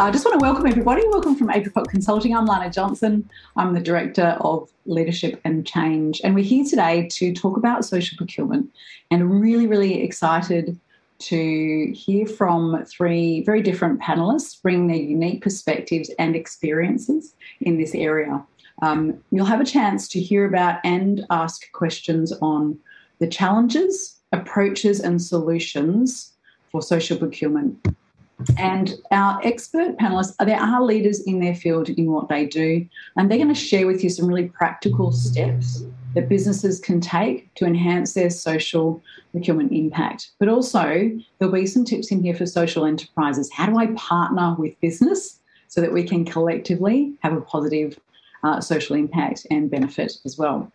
I just want to welcome everybody. Welcome from Apricot Consulting. I'm Lana Johnson. I'm the Director of Leadership and Change. And we're here today to talk about social procurement. And really, really excited to hear from three very different panelists bringing their unique perspectives and experiences in this area. Um, you'll have a chance to hear about and ask questions on the challenges, approaches, and solutions for social procurement. And our expert panelists, there are leaders in their field in what they do, and they're going to share with you some really practical steps that businesses can take to enhance their social procurement impact. But also, there'll be some tips in here for social enterprises. How do I partner with business so that we can collectively have a positive uh, social impact and benefit as well?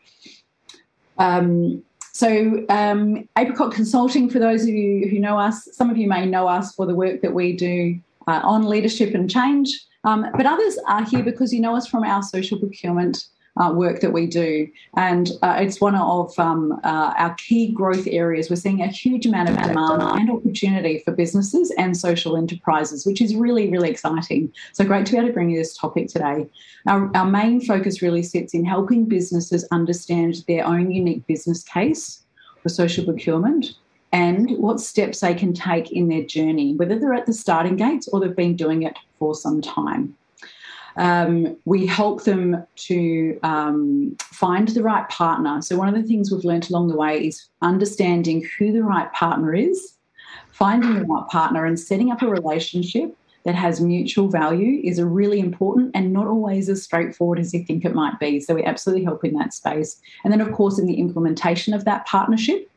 Um, so, um, Apricot Consulting, for those of you who know us, some of you may know us for the work that we do uh, on leadership and change, um, but others are here because you know us from our social procurement uh, work that we do. And uh, it's one of um, uh, our key growth areas. We're seeing a huge amount of demand and opportunity for businesses and social enterprises, which is really, really exciting. So great to be able to bring you this topic today. Our, our main focus really sits in helping businesses understand their own unique business case for social procurement and what steps they can take in their journey, whether they're at the starting gates or they've been doing it for some time. Um, we help them to um, find the right partner. So, one of the things we've learned along the way is understanding who the right partner is, finding the right partner, and setting up a relationship that has mutual value is a really important and not always as straightforward as you think it might be. So, we absolutely help in that space. And then, of course, in the implementation of that partnership.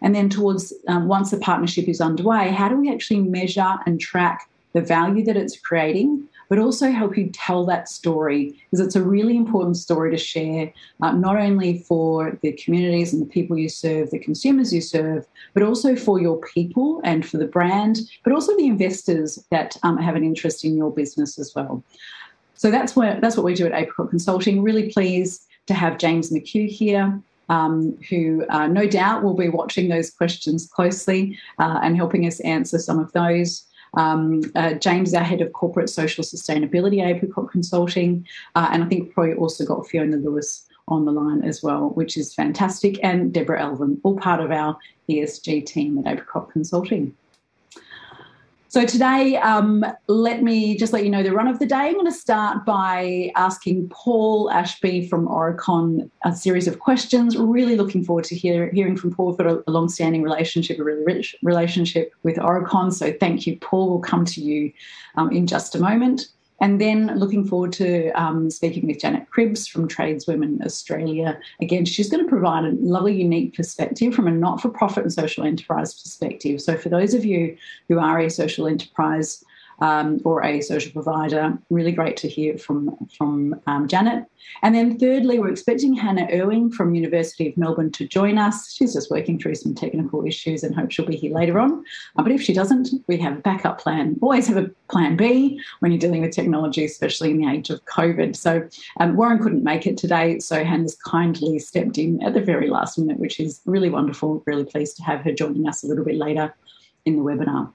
And then, towards um, once the partnership is underway, how do we actually measure and track the value that it's creating but also help you tell that story because it's a really important story to share, uh, not only for the communities and the people you serve, the consumers you serve, but also for your people and for the brand, but also the investors that um, have an interest in your business as well. So that's what that's what we do at Apricot Consulting. Really pleased to have James McHugh here. Um, who uh, no doubt will be watching those questions closely uh, and helping us answer some of those. Um, uh, James is our head of corporate social sustainability at Apricot Consulting, uh, and I think probably also got Fiona Lewis on the line as well, which is fantastic, and Deborah Elvin, all part of our ESG team at Apricot Consulting. So today, um, let me just let you know the run of the day. I'm going to start by asking Paul Ashby from Aurecon a series of questions. Really looking forward to hear, hearing from Paul. We've got a, a long-standing relationship, a really rich relationship with Aurecon. So thank you, Paul. We'll come to you um, in just a moment. And then looking forward to um, speaking with Janet Cribbs from Tradeswomen Australia. Again, she's going to provide a lovely, unique perspective from a not for profit and social enterprise perspective. So, for those of you who are a social enterprise um, or a social provider. Really great to hear from, from um, Janet. And then thirdly, we're expecting Hannah Irwing from University of Melbourne to join us. She's just working through some technical issues and hope she'll be here later on. Uh, but if she doesn't, we have a backup plan. Always have a plan B when you're dealing with technology, especially in the age of COVID. So um, Warren couldn't make it today, so Hannah's kindly stepped in at the very last minute, which is really wonderful. Really pleased to have her joining us a little bit later in the webinar.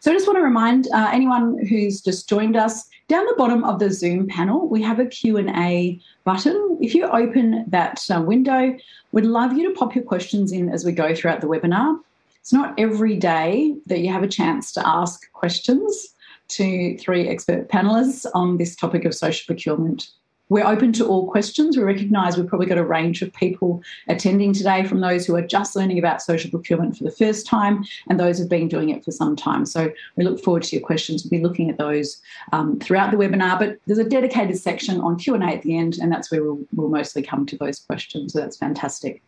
So I just want to remind uh, anyone who's just joined us, down the bottom of the Zoom panel, we have a Q&A button. If you open that uh, window, we'd love you to pop your questions in as we go throughout the webinar. It's not every day that you have a chance to ask questions to three expert panelists on this topic of social procurement. We're open to all questions. We recognise we've probably got a range of people attending today, from those who are just learning about social procurement for the first time and those who've been doing it for some time. So we look forward to your questions. We'll be looking at those um, throughout the webinar, but there's a dedicated section on Q&A at the end, and that's where we'll, we'll mostly come to those questions. So that's fantastic.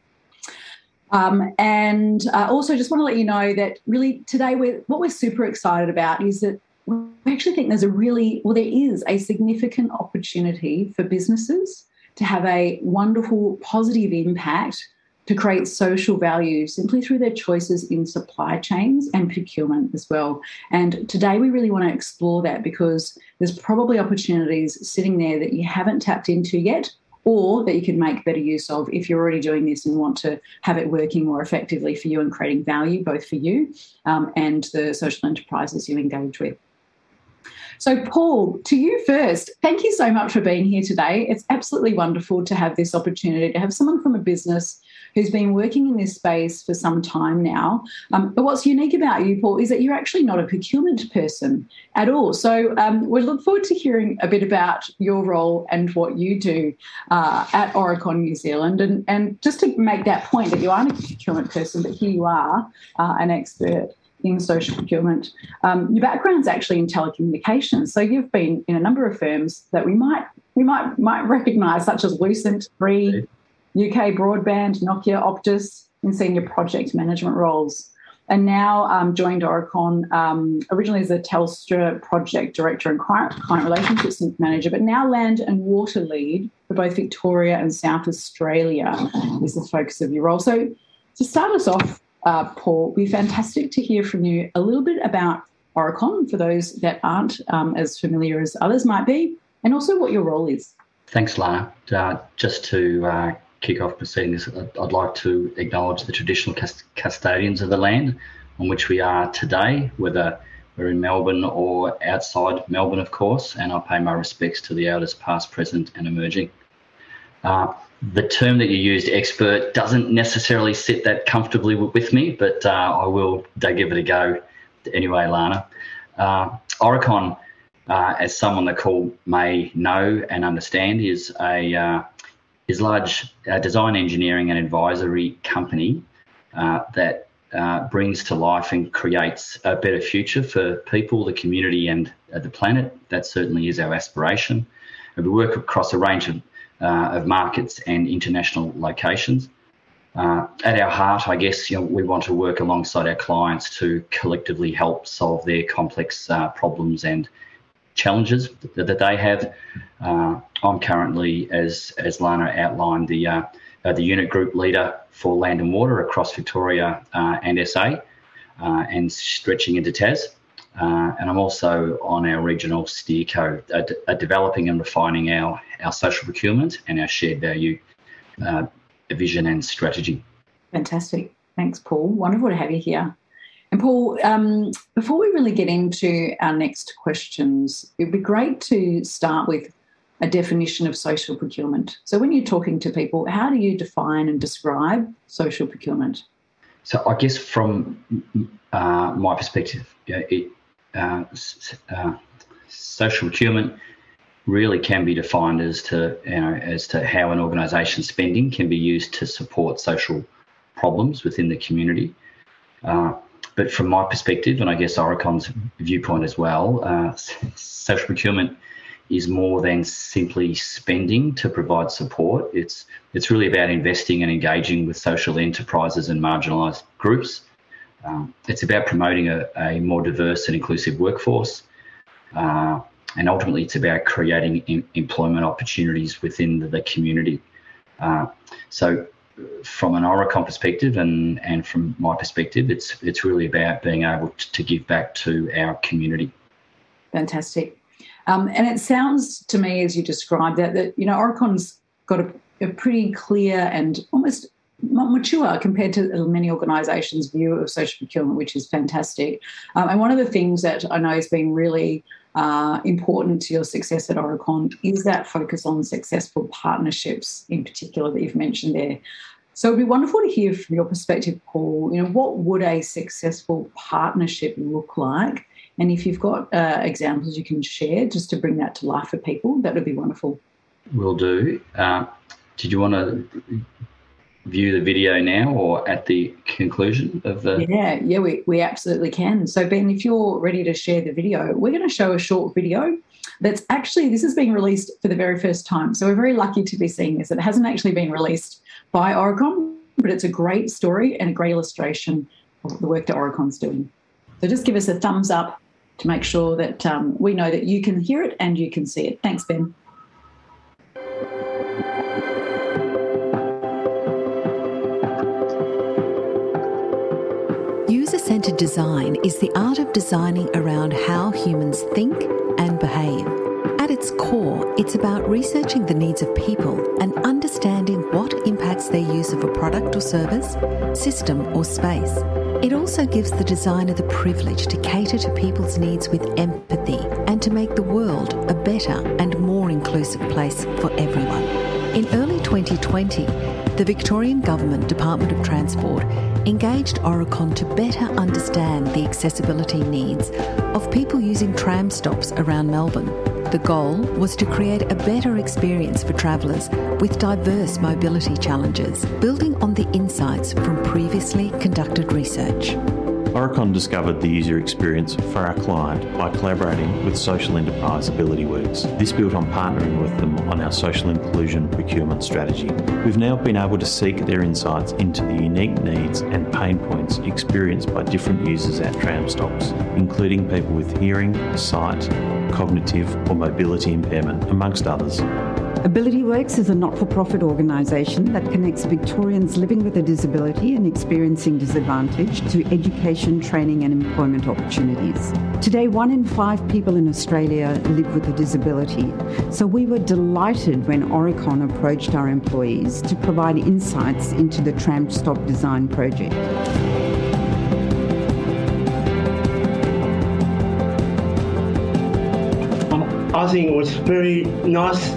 Um, and uh, also, just want to let you know that really today, we're, what we're super excited about is that we actually think there's a really, well, there is a significant opportunity for businesses to have a wonderful positive impact to create social value simply through their choices in supply chains and procurement as well. And today we really want to explore that because there's probably opportunities sitting there that you haven't tapped into yet or that you can make better use of if you're already doing this and want to have it working more effectively for you and creating value both for you um, and the social enterprises you engage with. So, Paul, to you first, thank you so much for being here today. It's absolutely wonderful to have this opportunity to have someone from a business who's been working in this space for some time now. Um, but what's unique about you, Paul, is that you're actually not a procurement person at all. So um, we look forward to hearing a bit about your role and what you do uh, at Aurecon New Zealand. And, and just to make that point that you aren't a procurement person, but here you are, uh, an expert in social procurement. Um, your background's actually in telecommunications, so you've been in a number of firms that we might we might might recognise, such as Lucent, Three, UK Broadband, Nokia, Optus, in senior project management roles. And now um, joined Aurecon um, originally as a Telstra project director and client, client relationships manager, but now land and water lead for both Victoria and South Australia is the focus of your role. So to start us off, uh, Paul, be fantastic to hear from you a little bit about Aurecon for those that aren't um, as familiar as others might be, and also what your role is. Thanks, Lana. Uh, just to uh, kick off proceedings, I'd like to acknowledge the traditional custodians of the land on which we are today, whether we're in Melbourne or outside Melbourne, of course, and I pay my respects to the elders past, present, and emerging. Uh, the term that you used, expert, doesn't necessarily sit that comfortably with me, but uh, I will give it a go anyway, Lana. Uh, Aurecon, uh, as someone that call may know and understand, is a uh, is large uh, design engineering and advisory company uh, that brings to life and creates a better future for people, the community, and the planet. That certainly is our aspiration. And we work across a range of of markets and international locations. Uh, at our heart, I guess you know, we want to work alongside our clients to collectively help solve their complex uh, problems and challenges that, that they have. Uh, I'm currently, as as Lana outlined, the uh, uh, the unit group leader for land and water across Victoria and SA, and stretching into Tas. Uh, and I'm also on our regional steerco, uh, d- uh, developing and refining our, our social procurement and our shared value uh, vision and strategy. Fantastic. Thanks, Paul. Wonderful to have you here. And Paul, um, before we really get into our next questions, it'd be great to start with a definition of social procurement. So, when you're talking to people, how do you define and describe social procurement? So, I guess from uh, my perspective, it, uh, uh, social procurement really can be defined as to you know as to how an organisation's spending can be used to support social problems within the community. Uh, but from my perspective, and I guess Aurecon's viewpoint as well, uh, social procurement is more than simply spending to provide support. It's it's really about investing and engaging with social enterprises and marginalised groups um, it's about promoting a, a, more diverse and inclusive workforce. Uh, and ultimately, it's about creating in, employment opportunities within the, the community. Uh, so, from an Aurecon perspective and, and from my perspective, it's it's really about being able to, to give back to our community. Fantastic. Um, and it sounds to me, as you described that, that you know, Aurecon's got a, a pretty clear and almost mature compared to many organisations' view of social procurement, which is fantastic. Um, and one of the things that I know has been really uh, important to your success at Aurecon is that focus on successful partnerships, in particular, that you've mentioned there. So it'd be wonderful to hear from your perspective, Paul. You know, what would a successful partnership look like? And if you've got uh, examples you can share just to bring that to life for people, that would be wonderful. Will do. Uh, did you want to view the video now or at the conclusion of the yeah yeah we, we absolutely can. So ben if you're ready to share the video we're going to show a short video that's actually this is being released for the very first time. So we're very lucky to be seeing this. It hasn't actually been released by Aurecon but it's a great story and a great illustration of the work that Aurecon's doing. So just give us a thumbs up to make sure that um, we know that you can hear it and you can see it. Thanks ben centered design is the art of designing around how humans think and behave. At its core, it's about researching the needs of people and understanding what impacts their use of a product or service, system or space. It also gives the designer the privilege to cater to people's needs with empathy and to make the world a better and more inclusive place for everyone. In early 2020, the Victorian Government Department of Transport engaged Aurecon to better understand the accessibility needs of people using tram stops around Melbourne. The goal was to create a better experience for travellers with diverse mobility challenges, building on the insights from previously conducted research. Aurecon discovered the user experience for our client by collaborating with social enterprise AbilityWorks. This built on partnering with them on our social inclusion procurement strategy. We've now been able to seek their insights into the unique needs and pain points experienced by different users at tram stops, including people with hearing, sight, cognitive, or mobility impairment, amongst others. AbilityWorks is a not for profit organisation that connects Victorians living with a disability and experiencing disadvantage to education, training, and employment opportunities. Today, one in five people in Australia live with a disability, so we were delighted when Aurecon approached our employees to provide insights into the Tram Stop Design project. I think it was a very nice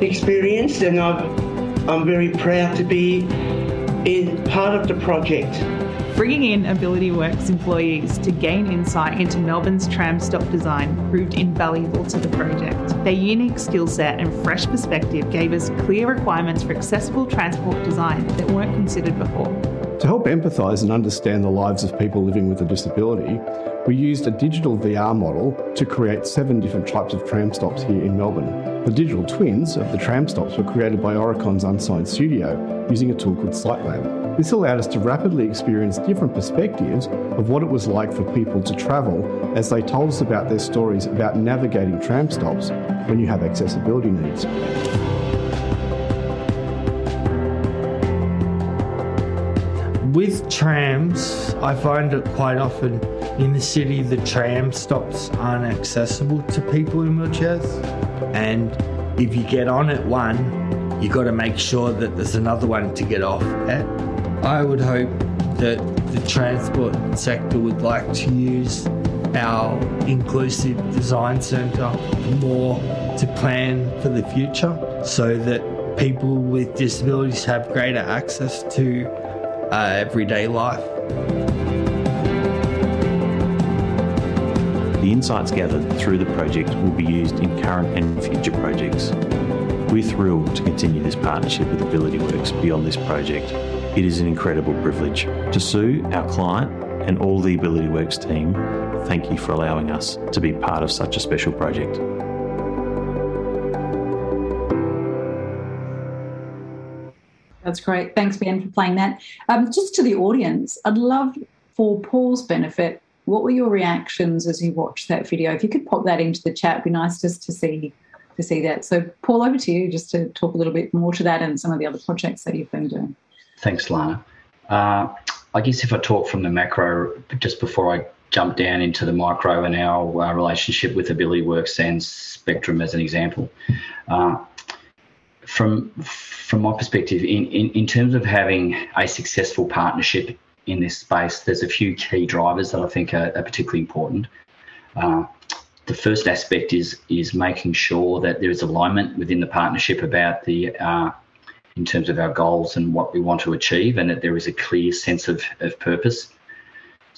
experience and i am very proud to be in part of the project. Bringing in AbilityWorks employees to gain insight into Melbourne's tram stop design proved invaluable to the project. Their unique skill set and fresh perspective gave us clear requirements for accessible transport design that weren't considered before. To help empathise and understand the lives of people living with a disability, we used a digital VR model to create seven different types of tram stops here in Melbourne. The digital twins of the tram stops were created by Aurecon's Unsigned Studio using a tool called SightLab. This allowed us to rapidly experience different perspectives of what it was like for people to travel as they told us about their stories about navigating tram stops when you have accessibility needs. With trams, I find it quite often in the city the tram stops aren't accessible to people in wheelchairs. And if you get on at one, you've got to make sure that there's another one to get off at. I would hope that the transport sector would like to use our inclusive design centre more to plan for the future so that people with disabilities have greater access to uh, everyday life. The insights gathered through the project will be used in current and future projects. We're thrilled to continue this partnership with AbilityWorks beyond this project. It is an incredible privilege. To Sue, our client, and all the AbilityWorks team, thank you for allowing us to be part of such a special project. That's great. Thanks, Ben, for playing that. Um, just to the audience, I'd love for Paul's benefit, what were your reactions as you watched that video? If you could pop that into the chat, it'd be nice just to see to see that. So, Paul, over to you just to talk a little bit more to that and some of the other projects that you've been doing. Thanks, Lana. Uh, I guess if I talk from the macro, just before I jump down into the micro and our uh, relationship with AbilityWorks and Spectrum as an example. Uh, from from my perspective, in, in, in terms of having a successful partnership in this space, there's a few key drivers that I think are, are particularly important. Uh, the first aspect is is making sure that there is alignment within the partnership about the uh, in terms of our goals and what we want to achieve, and that there is a clear sense of, of purpose.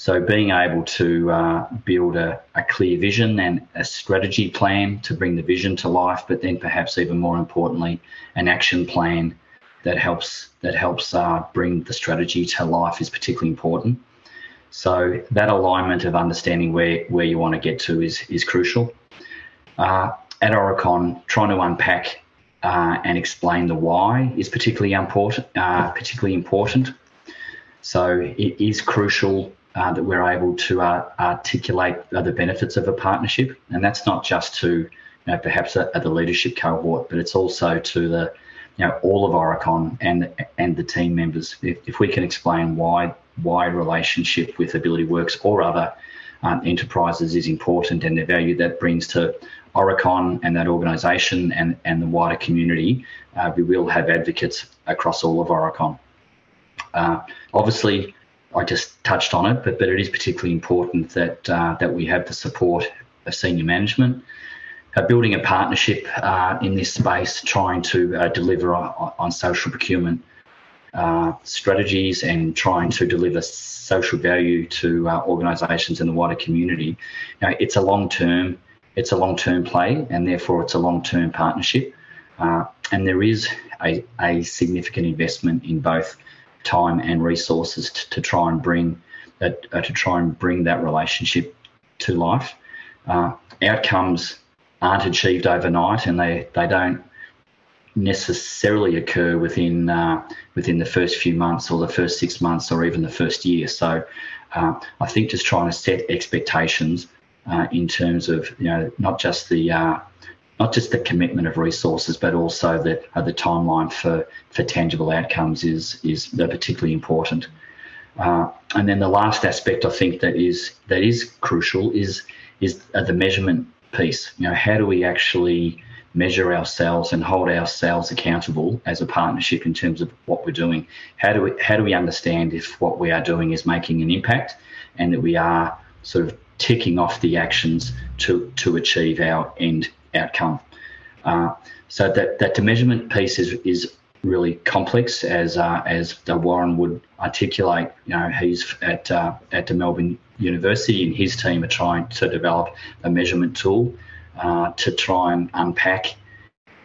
So, being able to uh, build a, a, clear vision and a strategy plan to bring the vision to life, but then perhaps even more importantly, an action plan that helps that helps uh, bring the strategy to life is particularly important. So that alignment of understanding where where you want to get to is is crucial. Uh, at Aurecon, trying to unpack uh, and explain the why is particularly important. Uh, particularly important. So it is crucial uh, that we're able to uh, articulate the benefits of a partnership, and that's not just to you know, perhaps at, the leadership cohort, but it's also to the you know all of Aurecon and and the team members. If, if we can explain why why relationship with Ability Works or other um, enterprises is important and the value that brings to Aurecon and that organisation and, and the wider community. Uh, we will have advocates across all of Aurecon. Uh, obviously, I just touched on it, but, but it is particularly important that, uh, that we have the support of senior management. Uh, building a partnership uh, in this space, trying to uh, deliver on, on, social procurement uh, strategies and trying to deliver social value to uh, organisations in the wider community. Know, it's a long term, it's a long term play, and therefore it's a long term partnership. And there is a, a significant investment in both time and resources to, to try and bring that to try and bring that relationship to life. outcomes aren't achieved overnight and they, they don't necessarily occur within uh, within the first few months or the first six months or even the first year. So uh, I think just trying to set expectations uh, in terms of you know not just the uh, not just the commitment of resources, but also the uh, the timeline for for tangible outcomes is is particularly important. Uh, and then the last aspect I think that is that is crucial is is the measurement piece. You know, how do we actually measure ourselves and hold ourselves accountable as a partnership in terms of what we're doing? How do we how do we understand if what we are doing is making an impact and that we are sort of ticking off the actions to to achieve our end outcome? Uh, so that that the measurement piece is is really complex as uh, as Warren would articulate. You know, he's at uh, at the Melbourne University and his team are trying to develop a measurement tool uh, to try and unpack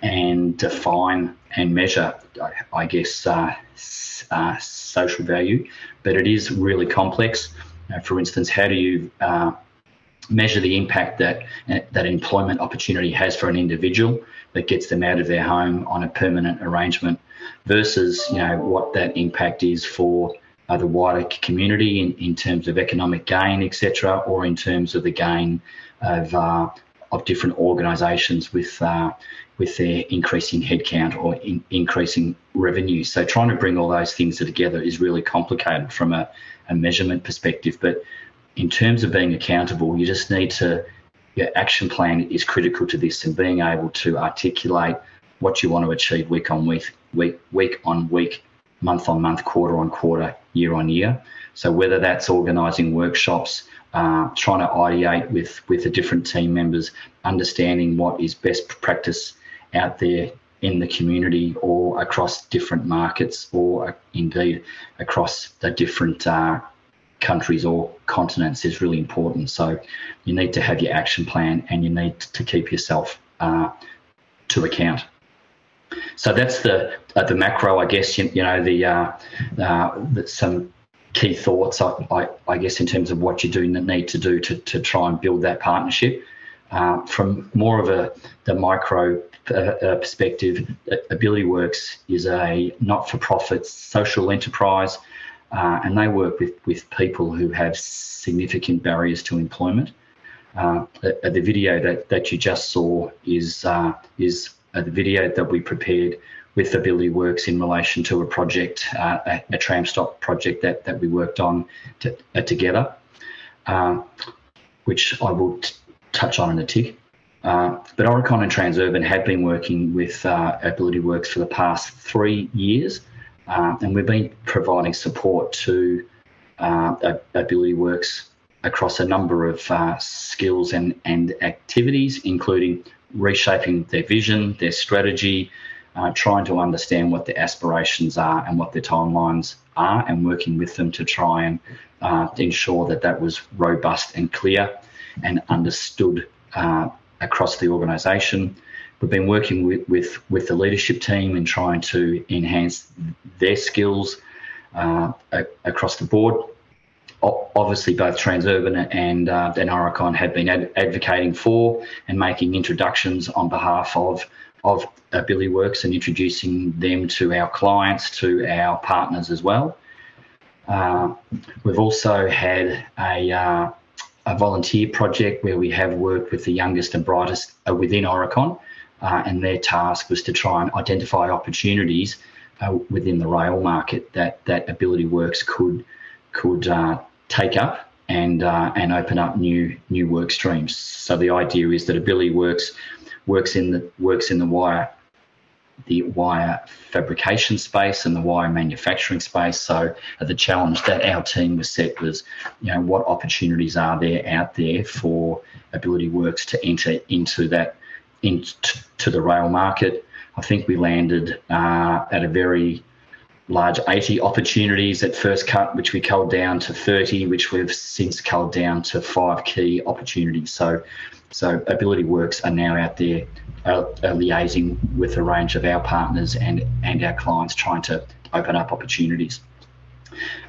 and define and measure, I guess, uh, uh, social value. But it is really complex. for instance, how do you measure the impact that that employment opportunity has for an individual that gets them out of their home on a permanent arrangement versus you know what that impact is for uh, the wider community in, in terms of economic gain etc or in terms of the gain of uh, of different organisations with uh, with their increasing headcount or in, increasing revenue. So trying to bring all those things together is really complicated from a, a measurement perspective. But in terms of being accountable, you just need to your action plan is critical to this and being able to articulate what you want to achieve week on week, week, week on week, month on month, quarter on quarter, year on year. So whether that's organising workshops, uh, trying to ideate with with the different team members, understanding what is best practice out there in the community or across different markets or uh, indeed across the different uh, countries or continents is really important. So you need to have your action plan and you need to keep yourself uh, to account. So that's the uh, the macro, I guess. You, you know the, uh, uh the, some key thoughts, I, I, I, guess, in terms of what you do need to do to, to try and build that partnership. Uh, from more of a the micro uh, perspective, Ability Works is a not-for-profit social enterprise uh, and they work with, with people who have significant barriers to employment. Uh, the, the, video that, that you just saw is uh, is uh, the video that we prepared with Ability Works in relation to a project, uh, a, a, tram stop project that, that we worked on to, uh, together, which I will t- touch on in a tick. but Aurecon and Transurban have been working with Ability Works for the past three years uh, and we've been providing support to uh, Ability Works across a number of uh, skills and, and activities, including reshaping their vision, their strategy, uh, trying to understand what their aspirations are and what their timelines are, and working with them to try and uh, ensure that that was robust and clear and understood uh, across the organisation. We've been working with, with, with the leadership team and trying to enhance their skills uh, across the board. Obviously, both Transurban and uh, and Aurecon have been ad- advocating for and making introductions on behalf of of Ability Works and introducing them to our clients, to our partners as well. Uh, we've also had a, uh, a volunteer project where we have worked with the youngest and brightest uh, within Aurecon uh, and their task was to try and identify opportunities uh, within the rail market that that Ability Works could could uh, take up and uh, and open up new new work streams. So the idea is that Ability Works works in the works in the wire the wire fabrication space and the wire manufacturing space. So the challenge that our team was set was, you know, what opportunities are there out there for Ability Works to enter into that into the rail market. I think we landed uh, at a very large 80 opportunities at first cut, which we culled down to 30, which we've since culled down to five key opportunities. So, so Ability Works are now out there uh, liaising with a range of our partners and, and our clients, trying to open up opportunities.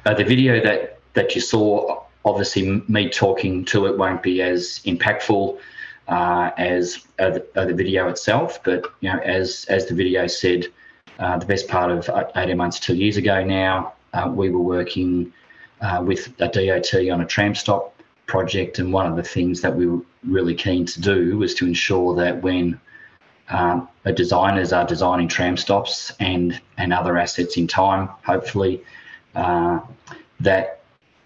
Uh, the video that, that you saw, obviously, me talking to it won't be as impactful uh, as uh, the, uh, the, video itself, but you know, as as the video said, uh, the best part of 18 months, two years ago now, uh, we were working uh, with a DOT on a tram stop project, and one of the things that we were really keen to do was to ensure that when um, designers are designing tram stops and and other assets in time, hopefully, uh, that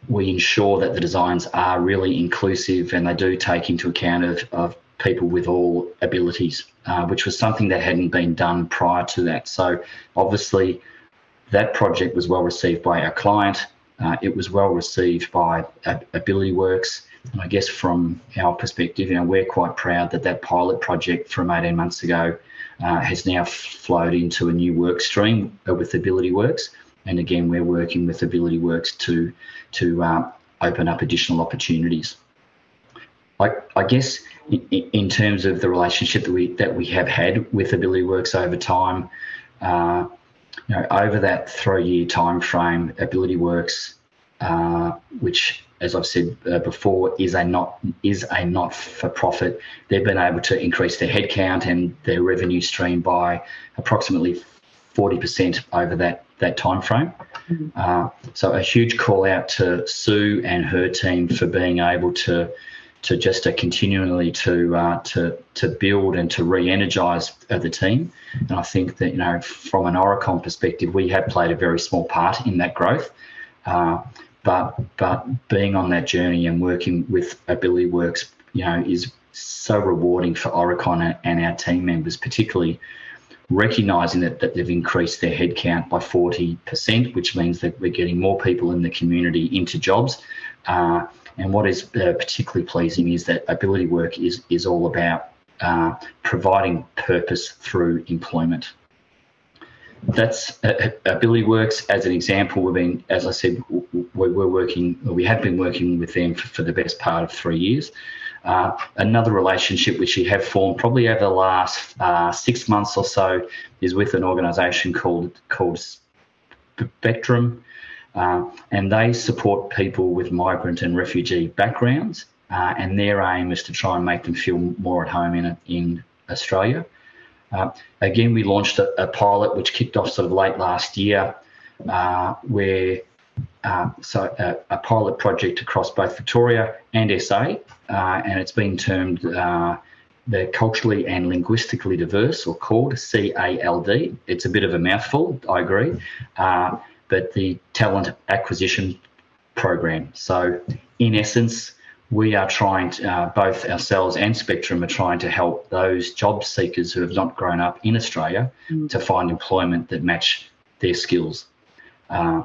we ensure that the designs are really inclusive and they do take into account of, of people with all abilities, uh, which was something that hadn't been done prior to that. So obviously, that project was well received by our client. Uh, it was well received by Ability Works. And I guess from our perspective, you know, we're quite proud that that pilot project from 18 months ago uh, has now flowed into a new work stream with Ability Works. And again, we're working with Ability Works to to uh, open up additional opportunities. I, I guess in, terms of the relationship that we that we have had with Ability Works over time, uh, you know, over that three-year time frame, Ability Works, uh, which, as I've said uh, before, is a not is a not-for-profit. They've been able to increase their headcount and their revenue stream by approximately forty percent over that that time frame. Mm-hmm. Uh, so a huge call out to Sue and her team for being able to to just uh, continually to uh, to to build and to re-energize the team. And I think that you know from an Aurecon perspective, we have played a very small part in that growth. Uh, but but being on that journey and working with Ability Works, you know, is so rewarding for Aurecon and our team members, particularly recognizing that, that they've increased their headcount by 40%, which means that we're getting more people in the community into jobs. Uh, and what is uh, particularly pleasing is that ability work is, is all about uh, providing purpose through employment. That's uh, Ability Works as an example. We've been, as I said, we were working, we have been working with them for, for the best part of three years. Uh, another relationship which we have formed probably over the last uh, six months or so is with an organisation called called Spectrum, uh, and they support people with migrant and refugee backgrounds. Uh, and their aim is to try and make them feel more at home in in Australia. Uh, again, we launched a, a, pilot which kicked off sort of late last year, where uh, so a, a, pilot project across both Victoria and SA, uh, and it's been termed uh, the culturally and linguistically diverse, or called CALD. It's a bit of a mouthful, I agree, uh, but the talent acquisition program. So, in essence, we are trying to, uh, both ourselves and Spectrum are trying to help those job seekers who have not grown up in Australia mm. to find employment that match their skills. Uh,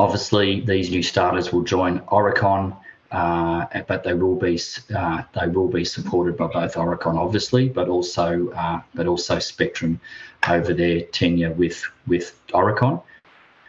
obviously, these new starters will join Aurecon, uh, but they will be uh, they will be supported by both Aurecon, obviously, but also uh, but also Spectrum over their tenure with with Aurecon.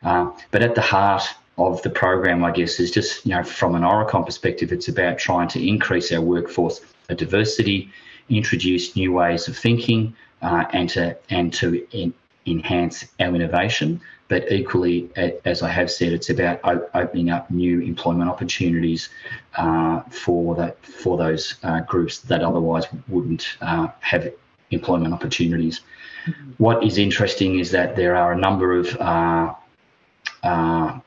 Uh, but at the heart of the program, I guess, is just, you know, from an Aurecon perspective, it's about trying to increase our workforce diversity, introduce new ways of thinking, uh, and to and to in, enhance our innovation. But equally, as I have said, it's about opening up new employment opportunities uh, for that for those uh, groups that otherwise wouldn't uh, have employment opportunities. Mm-hmm. What is interesting is that there are a number of uh, uh,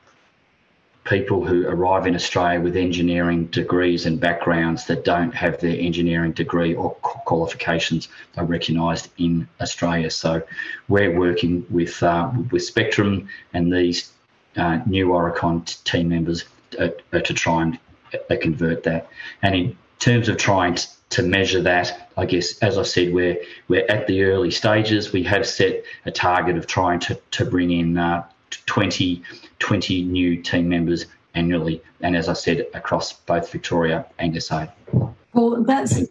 people who arrive in Australia with engineering degrees and backgrounds that don't have their engineering degree or qualifications are recognised in Australia. So we're working with uh, with Spectrum and these uh, new Aurecon team members to, uh, to try and they convert that. And in terms of trying to, to measure that, I guess, as I said, we're we're at the early stages. We have set a target of trying to, to bring in uh, 20, 20 new team members annually, and as I said, across both Victoria and SA. Well, that's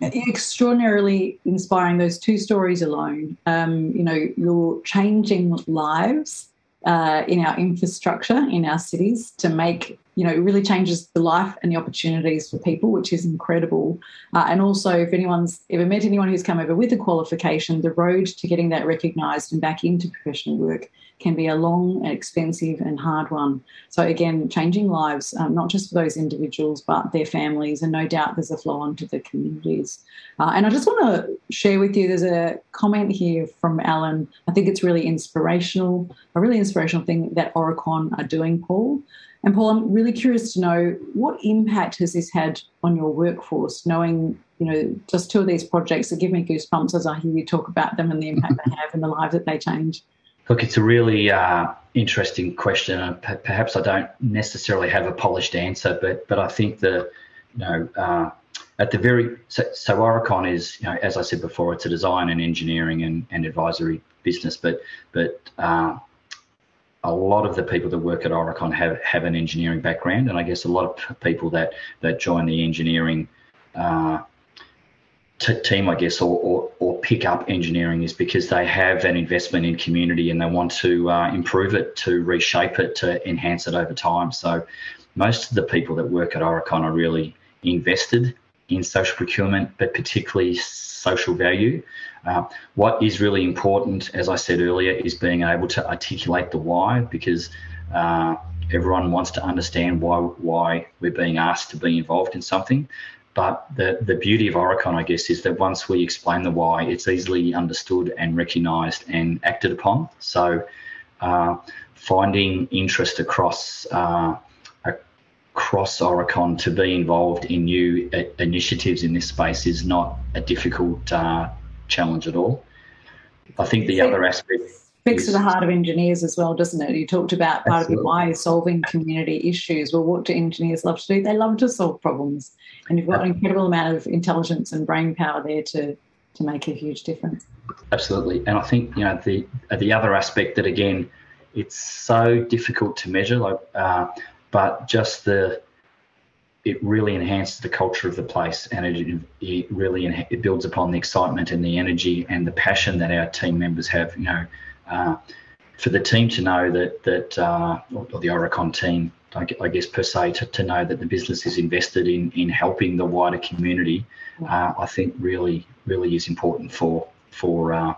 extraordinarily inspiring. Those two stories alone, um, you know, you're changing lives uh, in our infrastructure in our cities to make you know it really changes the life and the opportunities for people which is incredible uh, and also if anyone's ever met anyone who's come over with a qualification the road to getting that recognised and back into professional work can be a long, expensive, and hard one. So, again, changing lives, um, not just for those individuals, but their families, and no doubt there's a flow on to the communities. Uh, and I just want to share with you there's a comment here from Alan. I think it's really inspirational, a really inspirational thing that Aurecon are doing, Paul. And Paul, I'm really curious to know what impact has this had on your workforce, knowing, you know, just two of these projects that give me goosebumps as I hear you talk about them and the impact they have and the lives that they change. Look, it's a really uh, interesting question, and perhaps I don't necessarily have a polished answer, but but I think the you know uh, at the very so, so Aurecon is you know as I said before, it's a design and engineering and, and advisory business, but but uh, a lot of the people that work at Aurecon have have an engineering background, and I guess a lot of people that that join the engineering uh, t- team, I guess, or, or, or, pick up engineering is because they have an investment in community and they want to uh, improve it, to reshape it, to enhance it over time. So, most of the people that work at Aurecon are really invested in social procurement, but particularly social value. Uh, what is really important, as I said earlier, is being able to articulate the why because. Uh, everyone wants to understand why why we're being asked to be involved in something. But the, the beauty of Aurecon, I guess, is that once we explain the why, it's easily understood and recognised and acted upon. So uh, finding interest across uh, across Aurecon to be involved in new uh, initiatives in this space is not a difficult uh, challenge at all. I think the other aspect speaks to the heart of engineers as well, doesn't it? You talked about part Absolutely. of your why is solving community issues. Well, what do engineers love to do? They love to solve problems, and you've got an incredible amount of intelligence and brain power there to to make a huge difference. Absolutely, and I think you know the the other aspect that again, it's so difficult to measure, like, uh, but just the it really enhances the culture of the place and it, it really it builds upon the excitement and the energy and the passion that our team members have you know uh, for the team to know that that uh, or the Aurecon team, I guess per se, to, to know that the business is invested in in helping the wider community, uh, I think really really is important for for uh,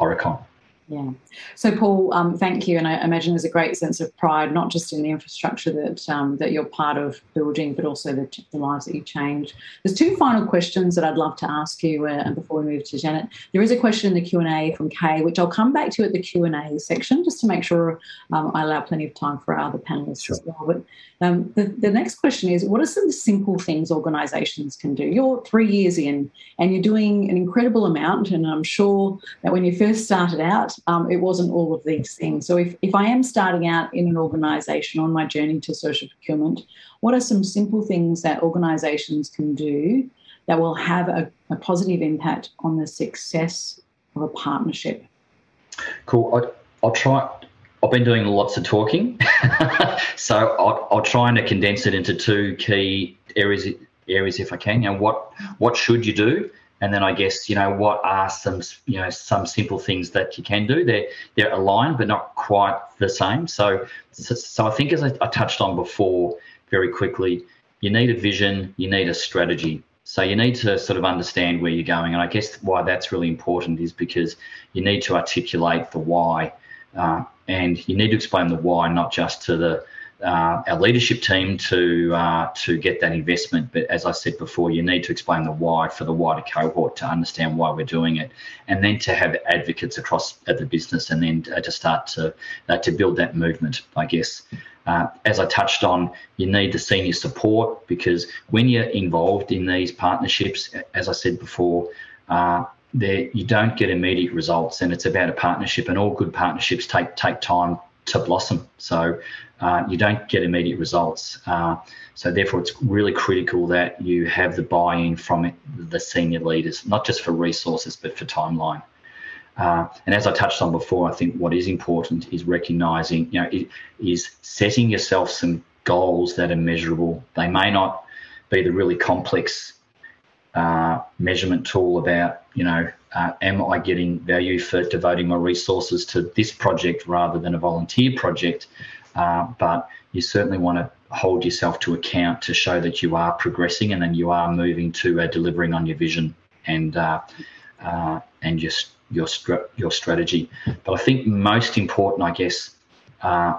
Aurecon. Yeah. So, Paul, um, thank you, and I imagine there's a great sense of pride, not just in the infrastructure that um, that you're part of building, but also the, the, lives that you change. There's two final questions that I'd love to ask you uh, before we move to Janet. There is a question in the Q and A from Kay, which I'll come back to at the Q and A section, just to make sure um, I allow plenty of time for our other panelists sure. as well. But um, the, the next question is what are some simple things organisations can do? You're three years in and you're doing an incredible amount. And I'm sure that when you first started out, um, it wasn't all of these things. So if, if I am starting out in an organisation on my journey to social procurement, what are some simple things that organisations can do that will have a, a positive impact on the success of a partnership? Cool. I, I'll try. I've been doing lots of talking, so I'll, I'll try and condense it into two key areas areas if I can. Know, what what should you do, and then I guess you know what are some you know some simple things that you can do. They're they're aligned but not quite the same. So so, so I think as I, I touched on before, very quickly, you need a vision, you need a strategy. So you need to sort of understand where you're going, and I guess why that's really important is because you need to articulate the why. Uh, and you need to explain the why, not just to the uh, our leadership team to uh, to get that investment. But as I said before, you need to explain the why for the wider cohort to understand why we're doing it, and then to have advocates across the business, and then to start to uh, to build that movement. I guess. Uh, as I touched on, you need the senior support because when you're involved in these partnerships, as I said before, uh, there you don't get immediate results and it's about a partnership and all good partnerships take take time to blossom. So uh, you don't get immediate results. Uh, so therefore, it's really critical that you have the buy-in from the senior leaders, not just for resources but for timeline. Uh, and as I touched on before, I think what is important is recognizing, you know, it, is setting yourself some goals that are measurable. They may not be the really complex uh, measurement tool about, you know, uh, am I getting value for devoting my resources to this project rather than a volunteer project? Uh, but you certainly want to hold yourself to account to show that you are progressing and then you are moving to uh, delivering on your vision and uh, uh, and your your your strategy. But I think most important, I guess, uh,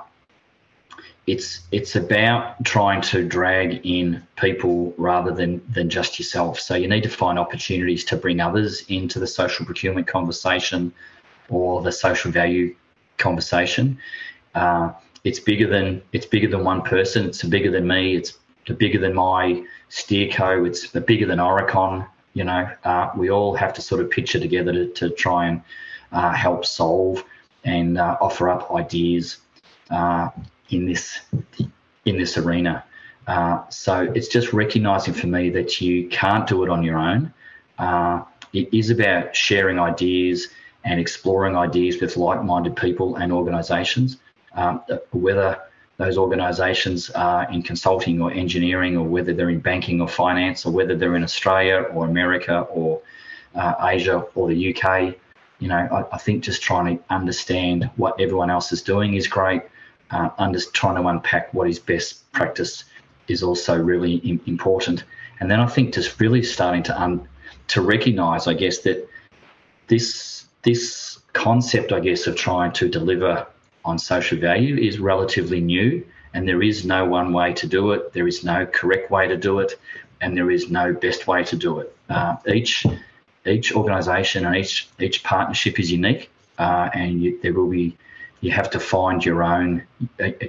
it's it's about trying to drag in people rather than than just yourself. So you need to find opportunities to bring others into the social procurement conversation or the social value conversation. Uh, it's bigger than it's bigger than one person. It's bigger than me. It's bigger than my steerco. It's bigger than Aurecon. You know, uh, we all have to sort of picture together to, to try and uh, help solve and uh, offer up ideas uh, in this in this arena. Uh, so it's just recognizing for me that you can't do it on your own. Uh, it is about sharing ideas and exploring ideas with like-minded people and organisations, um, whether those organisations are in consulting or engineering, or whether they're in banking or finance, or whether they're in Australia or America or uh, Asia or the UK. You know, I, I, think just trying to understand what everyone else is doing is great. Uh, under, trying to unpack what is best practice is also really in, important. And then I think just really starting to un, to recognise, I guess, that this this concept, I guess, of trying to deliver on social value is relatively new, and there is no one way to do it. There is no correct way to do it, and there is no best way to do it. Uh, each each organisation and each each partnership is unique, uh, and you, there will be you have to find your own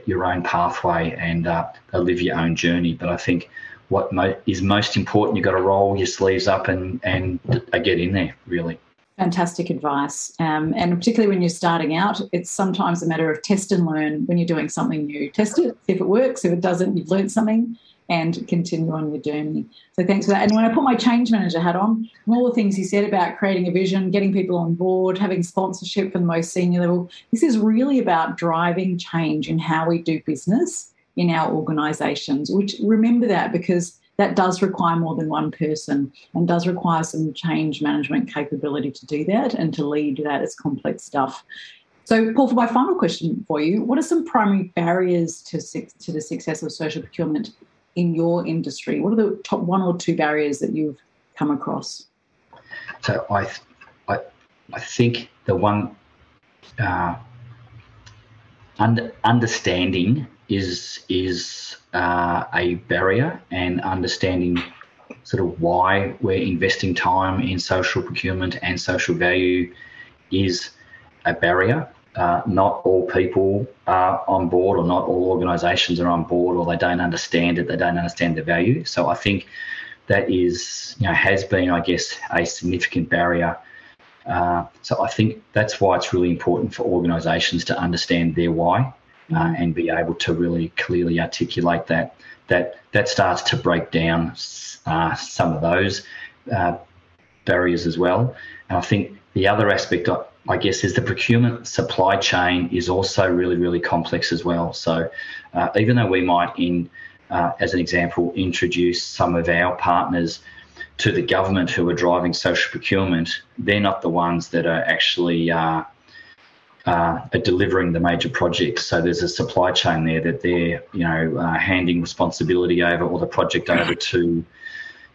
your own pathway and uh, live your own journey. But I think what mo- is most important, you've got to roll your sleeves up and and get in there really. Fantastic advice. Um, and particularly when you're starting out, it's sometimes a matter of test and learn when you're doing something new. Test it, if it works. If it doesn't, you've learned something and continue on your journey. So thanks for that. And when I put my change manager hat on, and all the things he said about creating a vision, getting people on board, having sponsorship for the most senior level, this is really about driving change in how we do business in our organisations. Which remember that because that does require more than one person and does require some change management capability to do that and to lead that. It's complex stuff. So, Paul, for my final question for you, what are some primary barriers to, to the success of social procurement in your industry? What are the top one or two barriers that you've come across? So, I, I, I think the one uh, under, understanding is is uh, a barrier, and understanding sort of why we're investing time in social procurement and social value is a barrier. Uh, not all people are on board, or not all organisations are on board, or they don't understand it. They don't understand the value. So I think that is, you know, has been, I guess, a significant barrier. Uh, so I think that's why it's really important for organisations to understand their why uh, and be able to really clearly articulate that. That that starts to break down uh, some of those uh, barriers as well. And I think the other aspect, I guess, is the procurement supply chain is also really really complex as well. So uh, even though we might, in uh, as an example, introduce some of our partners to the government who are driving social procurement, they're not the ones that are actually uh, uh, are delivering the major projects. So there's a supply chain there that they're you know uh, handing responsibility over or the project over to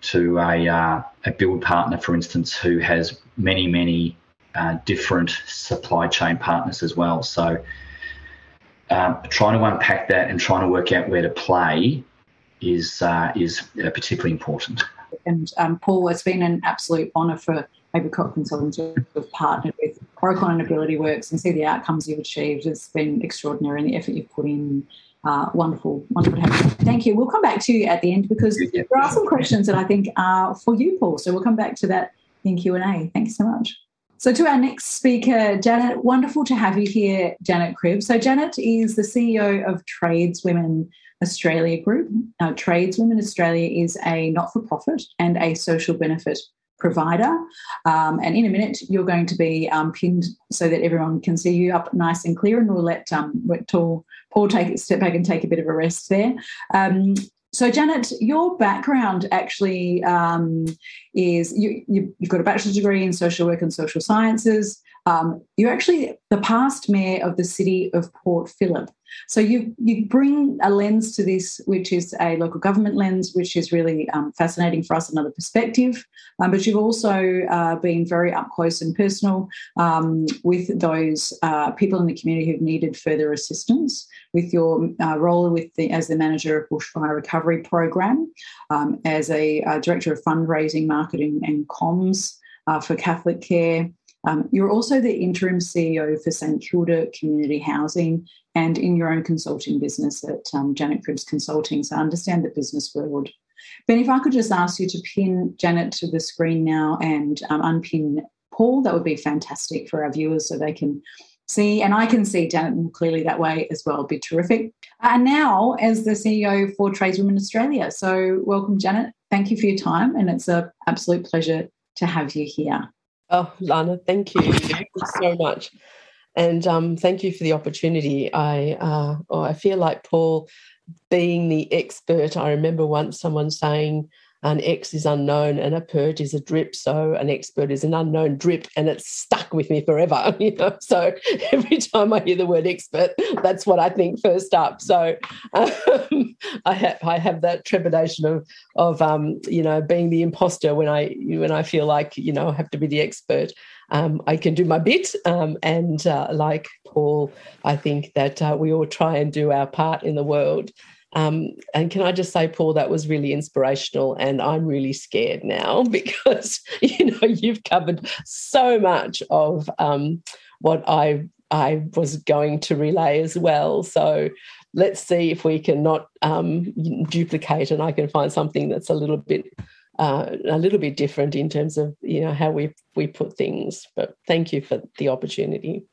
to a uh, a build partner, for instance, who has many many uh, different supply chain partners as well. So uh, trying to unpack that and trying to work out where to play is uh, is particularly important. And um, Paul, it's been an absolute honour for Apricot Consultants to have partnered with Aurecon and Ability Works and see the outcomes you've achieved. It's been extraordinary and the effort you've put in. Uh, wonderful, wonderful to have you. Thank you. We'll come back to you at the end because there are some questions that I think are for you, Paul. So we'll come back to that in Q and A. Thanks so much. So, to our next speaker, Janet, wonderful to have you here, Janet Cribb. So, Janet is the CEO of Tradeswomen Australia Group. Uh, Tradeswomen Australia is a not for profit and a social benefit provider. Um, and in a minute, you're going to be um, pinned so that everyone can see you up nice and clear. And we'll let, um, Paul, take a step back and take a bit of a rest there. Um, so, Janet, your background actually um, is you, have got a bachelor's degree in social work and social sciences. Um, you're actually the past mayor of the city of Port Phillip. So you you bring a lens to this, which is a local government lens, which is really um, fascinating for us, another perspective. Um, but you've also uh, been very up close and personal um, with those uh, people in the community who've needed further assistance. With your uh, role with the as the manager of Bushfire Recovery Program, um, as a uh, director of fundraising, marketing, and comms uh, for Catholic Care. Um, you're also the interim CEO for St Kilda Community Housing and in your own consulting business at um, Janet Cribbs Consulting. So I understand the business world. Ben, if I could just ask you to pin Janet to the screen now and um, unpin Paul, that would be fantastic for our viewers so they can see, and I can see Janet more clearly that way as well. Be terrific. And uh, now, as the CEO for Tradeswomen Australia. So, welcome, Janet. Thank you for your time, and it's an absolute pleasure to have you here. Oh, Lana, thank you. Thank you so much. And um, thank you for the opportunity. I uh, oh, I feel like Paul, being the expert. I remember once someone saying an X is unknown and a pert is a drip. So an expert is an unknown drip, and it's stuck with me forever. You know, so every time I hear the word expert, that's what I think first up. So um, I have I have that trepidation of of um, you know being the imposter when I when I feel like you know I have to be the expert. Um, I can do my bit, um, and uh, like Paul, I think that uh, we all try and do our part in the world. Um, and can I just say, Paul, that was really inspirational. And I'm really scared now because, you know, you've covered so much of um, what I, I was going to relay as well. So let's see if we can not um, duplicate and I can find something that's a little bit uh, a little bit different in terms of you know how we we put things. But thank you for the opportunity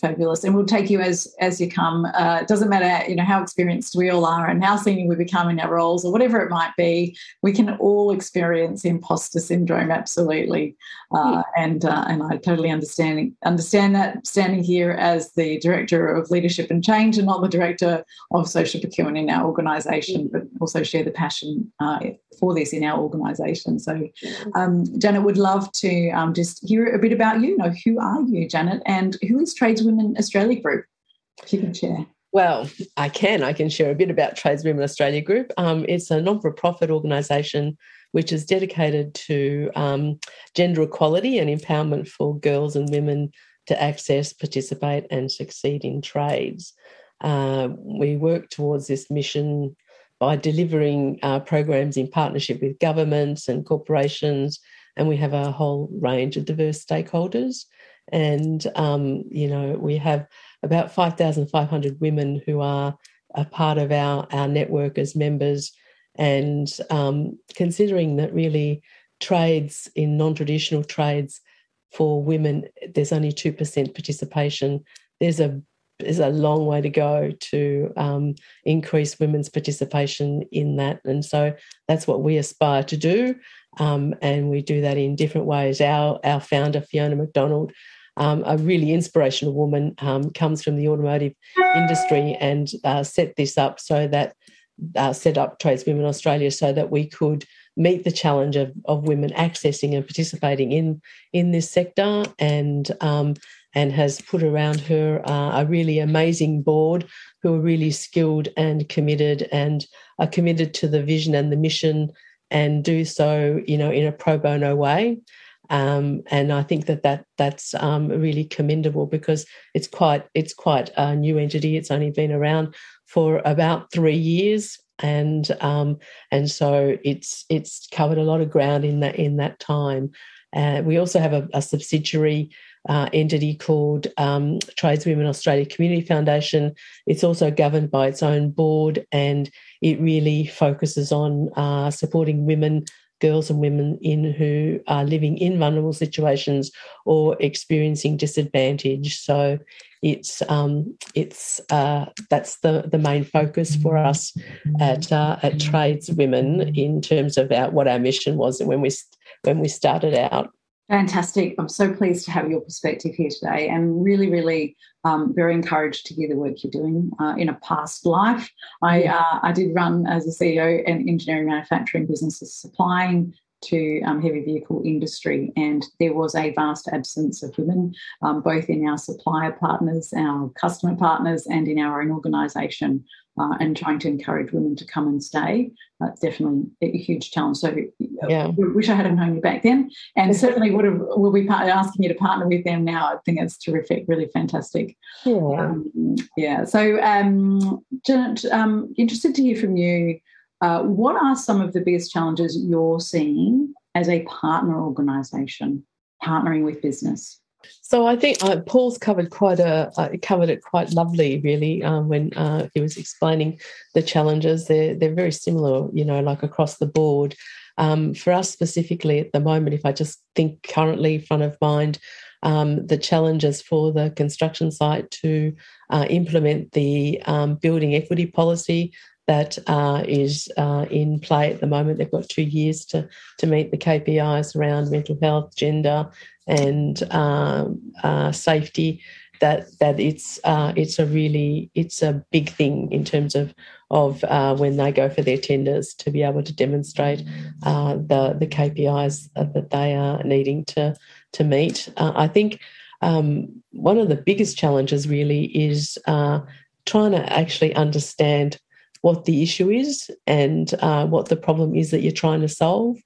fabulous. And we'll take you as as you come. Uh, it doesn't matter you know how experienced we all are and how senior we become in our roles or whatever it might be we can all experience imposter syndrome absolutely. Uh, and uh, and i totally understand understand that standing here as the director of leadership and change and not the director of social procurement in our organization but also share the passion uh, for this in our organisation. So, um, Janet would love to um, just hear a bit about you. Know who are you, Janet, and who is Tradeswomen Australia Group? If you can share. Well, I can. I can share a bit about Tradeswomen Australia Group. Um, it's a non-for-profit organisation which is dedicated to um, gender equality and empowerment for girls and women to access, participate, and succeed in trades. Uh, we work towards this mission by delivering uh, programs in partnership with governments and corporations. And we have a whole range of diverse stakeholders. And, um, you know, we have about 5,500 women who are a part of our, our network as members. And um, considering that really trades in non traditional trades for women, there's only 2% participation, there's a there's a long way to go to um, increase women's participation in that. And so that's what we aspire to do. Um, and we do that in different ways. Our, our founder, Fiona McDonald, um, a really inspirational woman, um, comes from the automotive industry and uh, set this up so that, uh, set up Tradeswomen Australia so that we could meet the challenge of, of women accessing and participating in, in this sector. And um, and has put around her uh, a really amazing board who are really skilled and committed and are committed to the vision and the mission and do so, you know, in a pro bono way. Um, and I think that, that that's um, really commendable because it's quite it's quite a new entity. It's only been around for about three years, and um, and so it's it's covered a lot of ground in that in that time. Uh, we also have a, a subsidiary uh, entity called um, Tradeswomen Australia Community Foundation. It's also governed by its own board and it really focuses on uh, supporting women girls and women in who are living in vulnerable situations or experiencing disadvantage. So it's um, it's uh, that's the the main focus for us at uh, at Trades Women in terms of our, what our mission was when we when we started out. Fantastic. I'm so pleased to have your perspective here today and really, really um, very encouraged to hear the work you're doing uh, in a past life. I, uh, I did run as a CEO an engineering manufacturing businesses supplying to um, heavy vehicle industry, and there was a vast absence of women, um, both in our supplier partners, our customer partners, and in our own organisation uh, and trying to encourage women to come and stay. That's definitely a huge challenge. So, yeah. I wish I had known you back then, and certainly would have. Will be part, asking you to partner with them now. I think it's terrific, really fantastic. Yeah, um, yeah. So, um, Janet, um, interested to hear from you. Uh, what are some of the biggest challenges you're seeing as a partner organisation partnering with business? So I think uh, Paul's covered quite a uh, covered it quite lovely, really, um, when uh, he was explaining the challenges. They're they're very similar, you know, like across the board. Um, for us specifically at the moment, if I just think currently front of mind, um, the challenges for the construction site to uh, implement the um, building equity policy that uh, is uh, in play at the moment. They've got two years to to meet the KPIs around mental health, gender, and um, uh, safety. That that it's uh, it's a really it's a big thing in terms of of uh, when they go for their tenders to be able to demonstrate uh, the the KPIs that they are needing to to meet. I think um, one of the biggest challenges really is trying to actually understand what the issue is and uh, what the problem is that you're trying to solve,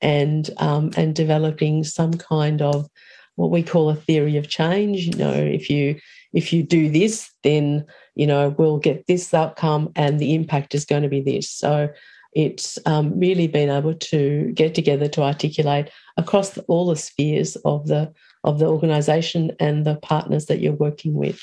and um, and developing some kind of what we call a theory of change. You know, if you if you do this, then you know we'll get this outcome, and the impact is going to be this. So it's um, really been able to get together to articulate across the, all the spheres of the of the organisation and the partners that you're working with.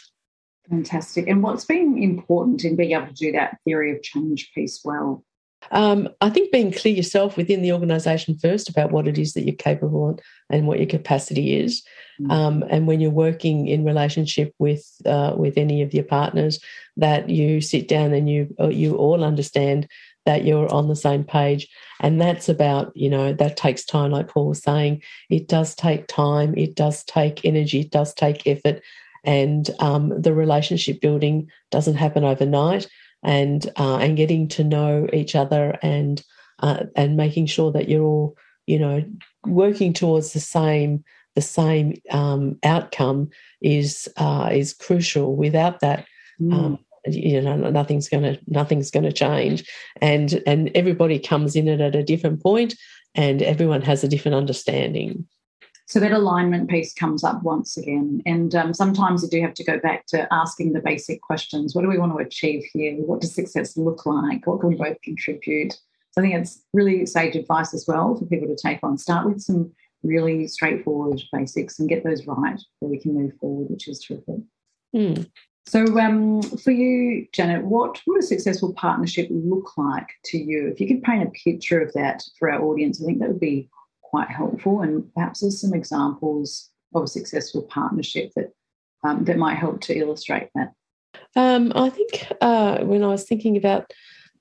Fantastic. And what's been important in being able to do that theory of change piece well? Um, I think being clear yourself within the organisation first about what it is that you're capable of and what your capacity is, mm. um, and when you're working in relationship with uh, with any of your partners, that you sit down and you uh, you all understand that you're on the same page, and that's about you know that takes time, like Paul was saying. It does take time, it does take energy, it does take effort, and um, the relationship building doesn't happen overnight and uh, and getting to know each other and uh, and making sure that you're all you know working towards the same the same um, outcome is uh, is crucial. Without that mm. um, you know nothing's going to nothing's going to change. And and everybody comes in it at a different point and everyone has a different understanding so that alignment piece comes up once again. And um, sometimes you do have to go back to asking the basic questions. What do we want to achieve here? What does success look like? What can we both contribute? So I think it's really sage advice as well for people to take on. Start with some really straightforward basics and get those right so we can move forward, which is terrific. Mm. So, um, for you, Janet, what would a successful partnership look like to you? If you could paint a picture of that for our audience, I think that would be quite helpful. And perhaps there's some examples of a successful partnership that um, that might help to illustrate that. Um, I think uh, when I was thinking about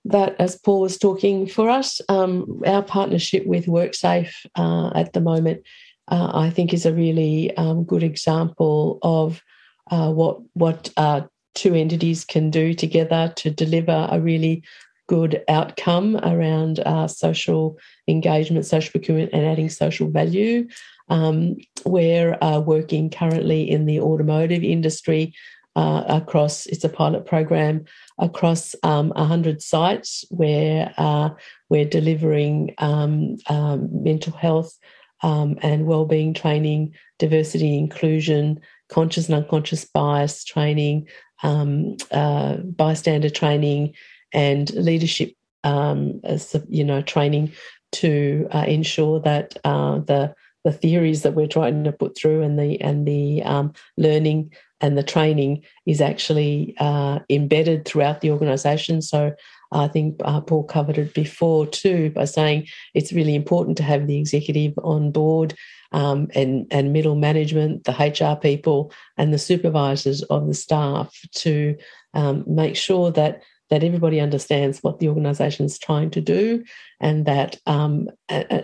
that, as Paul was talking, for us, um, our partnership with WorkSafe uh, at the moment, uh, I think, is a really um, good example of uh, what what uh, two entities can do together to deliver a really good outcome around uh, social engagement, social procurement, and adding social value. Um, we're uh, working currently in the automotive industry uh, across, it's a pilot program across um, 100 sites where uh, we're delivering um, um mental health um, and wellbeing training, diversity, inclusion, conscious and unconscious bias training, um, uh, bystander training, and leadership, um, as, you know, training to uh, ensure that uh, the the theories that we're trying to put through and the and the um, learning and the training is actually uh, embedded throughout the organisation. So I think uh, Paul covered it before too by saying it's really important to have the executive on board um, and, and middle management, the HR people, and the supervisors of the staff to um, make sure that that everybody understands what the organisation is trying to do, and that um,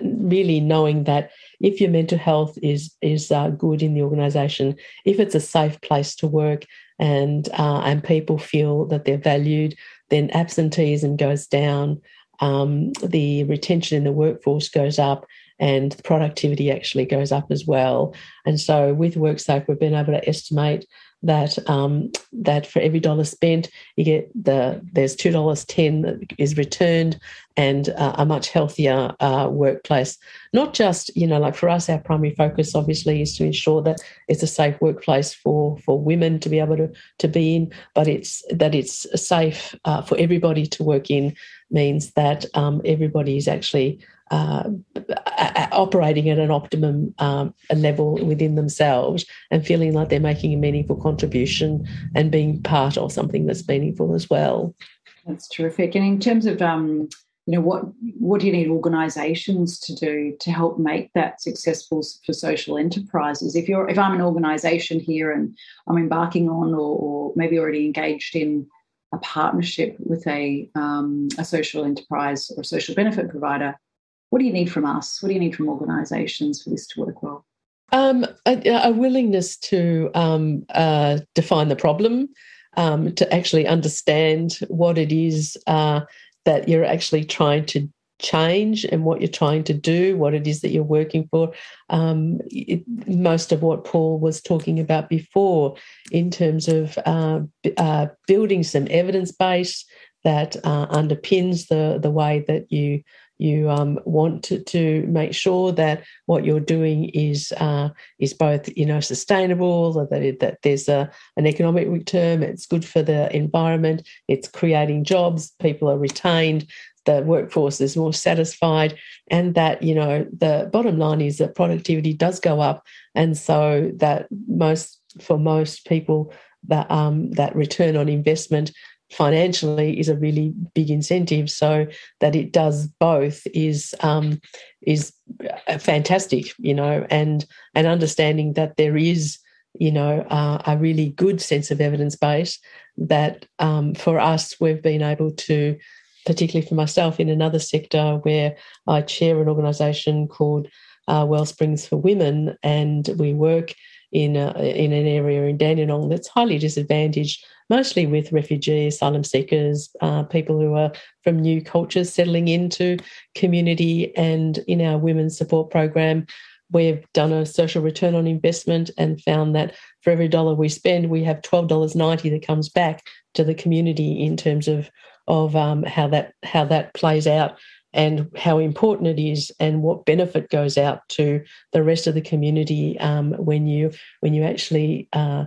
really knowing that if your mental health is is uh, good in the organisation, if it's a safe place to work, and uh, and people feel that they're valued, then absenteeism goes down, um, the retention in the workforce goes up, and productivity actually goes up as well. And so with WorkSafe, we've been able to estimate that um, that for every dollar spent, you get the there's two dollars ten that is returned, and uh, a much healthier uh, workplace. Not just you know like for us, our primary focus obviously is to ensure that it's a safe workplace for for women to be able to to be in, but it's that it's safe uh, for everybody to work in means that um, everybody is actually uh, operating at an optimum um, level within themselves and feeling like they're making a meaningful contribution and being part of something that's meaningful as well. That's terrific. And in terms of um, you know what what do you need organizations to do to help make that successful for social enterprises if you're if i'm an organization here and i'm embarking on or, or maybe already engaged in a partnership with a um, a social enterprise or a social benefit provider what do you need from us? What do you need from organisations for this to work well? Um, a, a, willingness to um, uh, define the problem, um, to actually understand what it is uh, that you're actually trying to change and what you're trying to do, what it is that you're working for. Um, it, most of what Paul was talking about before, in terms of uh, uh, building some evidence base that uh, underpins the the way that you you um, want to, to make sure that what you're doing is uh, is both you know sustainable, that it, that there's a, an economic return. It's good for the environment. It's creating jobs. People are retained. The workforce is more satisfied, and that you know the bottom line is that productivity does go up, and so that most for most people that um, that return on investment financially is a really big incentive. So that it does both is um, is uh, fantastic, you know, and and understanding that there is you know uh, a really good sense of evidence base that um, for us we've been able to particularly for myself in another sector where I chair an organisation called uh, Wellsprings for Women, and we work in a, in an area in Dandenong that's highly disadvantaged mostly with refugee asylum seekers, uh, people who are from new cultures settling into community. And in our women's support program, we've done a social return on investment and found that for every dollar we spend, we have $12.90 that comes back to the community in terms of of um, how that how that plays out and how important it is and what benefit goes out to the rest of the community um, when you when you actually uh,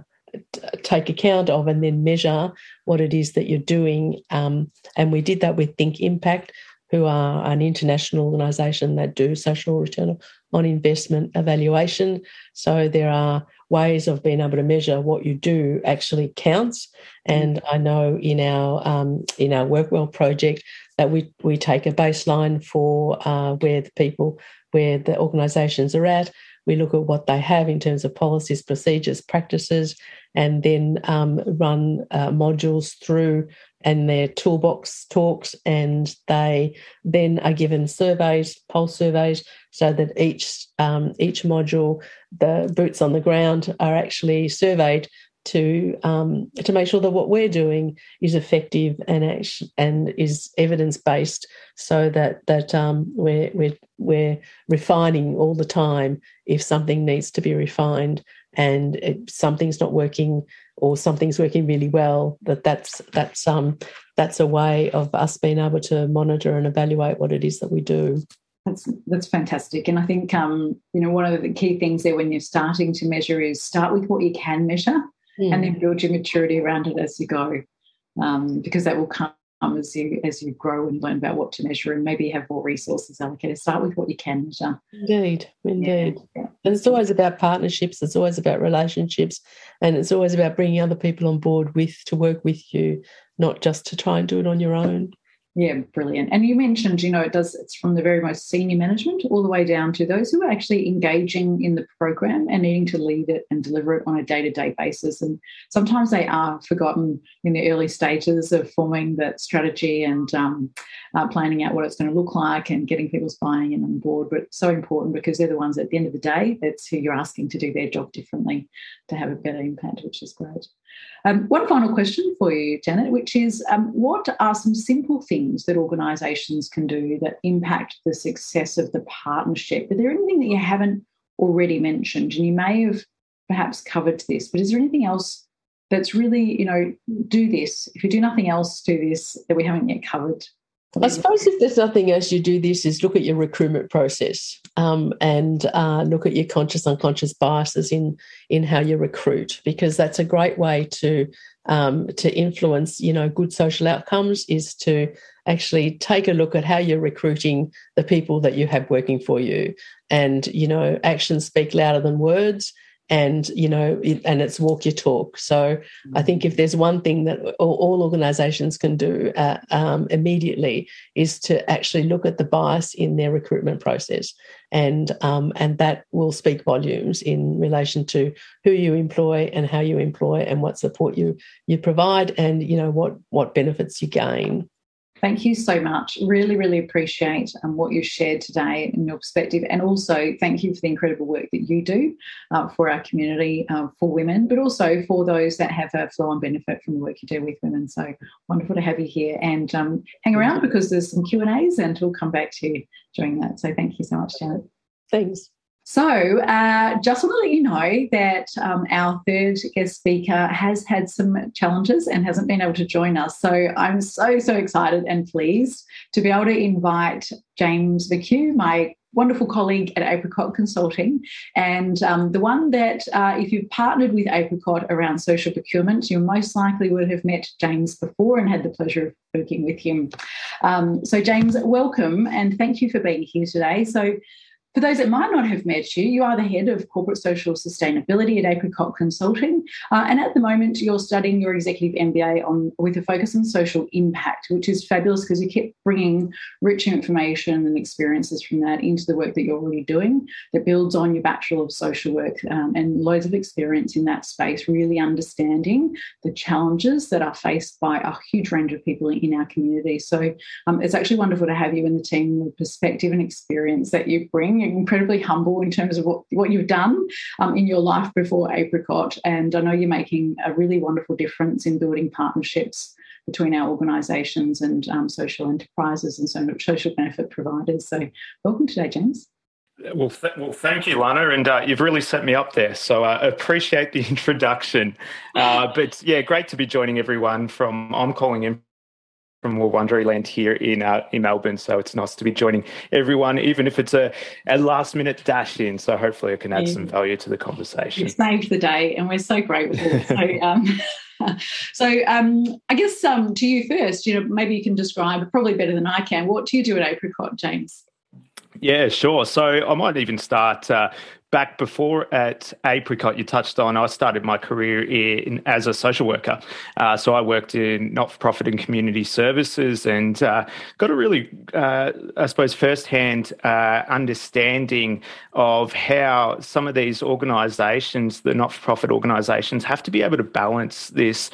take account of and then measure what it is that you're doing. Um, and we did that with Think Impact, who are an international organisation that do social return on investment evaluation. So there are ways of being able to measure what you do actually counts. And I know in our um, in our WorkWell project that we we take a baseline for uh, where the people where the organisations are at. We look at what they have in terms of policies, procedures, practices, and then um, run uh, modules through and their toolbox talks and they then are given surveys pulse surveys so that each um, each module the boots on the ground are actually surveyed to um, to make sure that what we're doing is effective and and is evidence based, so that that um, we're we're we're refining all the time if something needs to be refined and it, something's not working or something's working really well. That that's that's um that's a way of us being able to monitor and evaluate what it is that we do. That's that's fantastic, and I think um, you know one of the key things there when you're starting to measure is start with what you can measure, mm. and then build your maturity around it as you go, um, because that will come as you as you grow and learn about what to measure and maybe have more resources allocated. Start with what you can measure. Indeed, indeed. Yeah. And it's always about partnerships. It's always about relationships, and it's always about bringing other people on board with to work with you, not just to try and do it on your own. Yeah, brilliant. And you mentioned, you know, it does, it's from the very most senior management all the way down to those who are actually engaging in the program and needing to lead it and deliver it on a day to day basis. And sometimes they are forgotten in the early stages of forming that strategy and um, uh, planning out what it's going to look like and getting people's buying in on board. But so important because they're the ones at the end of the day, that's who you're asking to do their job differently to have a better impact, which is great. Um, one final question for you, Janet, which is um, what are some simple things that organisations can do that impact the success of the partnership? Is there anything that you haven't already mentioned? And you may have perhaps covered this, but is there anything else that's really, you know, do this? If you do nothing else, do this that we haven't yet covered I suppose if there's nothing else you do this is look at your recruitment process um, and uh, look at your conscious unconscious biases in in how you recruit because that's a great way to um, to influence you know good social outcomes is to actually take a look at how you're recruiting the people that you have working for you. And you know actions speak louder than words and you know it, and it's walk your talk. So i think if there's one thing that all, all organizations can do uh, um, immediately is to actually look at the bias in their recruitment process. And um, and that will speak volumes in relation to who you employ and how you employ and what support you you provide and you know what what benefits you gain Thank you so much. Really, really appreciate um, what you shared today and your perspective. And also, thank you for the incredible work that you do uh, for our community, uh, for women, but also for those that have a flow and benefit from the work you do with women. So wonderful to have you here. And um, hang around because there's some Q&As and we'll come back to you during that. So thank you so much, Janet. Thanks. So, uh, just want to let you know that um, our third guest speaker has had some challenges and hasn't been able to join us. So, I'm so, so excited and pleased to be able to invite James McHugh, my wonderful colleague at Apricot Consulting, and um, the one that, uh, if you've partnered with Apricot around social procurement, you most likely would have met James before and had the pleasure of working with him. Um, so, James, welcome and thank you for being here today. So, for those that might not have met you, you are the head of corporate social sustainability at Apricot Consulting, uh, and at the moment you're studying your executive MBA on with a focus on social impact, which is fabulous because you keep bringing rich information and experiences from that into the work that you're already doing. That builds on your Bachelor of Social Work um, and loads of experience in that space, really understanding the challenges that are faced by a huge range of people in our community. So um, it's actually wonderful to have you in the team, the perspective and experience that you bring incredibly humble in terms of what, what you've done um, in your life before Apricot. And I know you're making a really wonderful difference in building partnerships between our organisations and um, social enterprises and so much social benefit providers. So, welcome today, James. Well, th- well, thank you, Lana, and uh, you've really set me up there. So I uh, appreciate the introduction. Uh, but yeah, great to be joining everyone from. I'm calling in from Wurundjeri land here in uh, in Melbourne. So it's nice to be joining everyone, even if it's a, a last minute dash in. So hopefully I can add yeah. some value to the conversation. You saved the day, and we're so grateful. so, um, so um, I guess um, to you first, you know, maybe you can describe probably better than I can. What do you do at Apricot, James? Yeah, sure. So I might even start uh, back before at Apricot, you touched on, I started my career in, as a social worker. Uh, so I worked in not for profit and community services and uh, got a really, uh, I suppose, firsthand uh, understanding of how some of these organisations, the not for profit organisations, have to be able to balance this,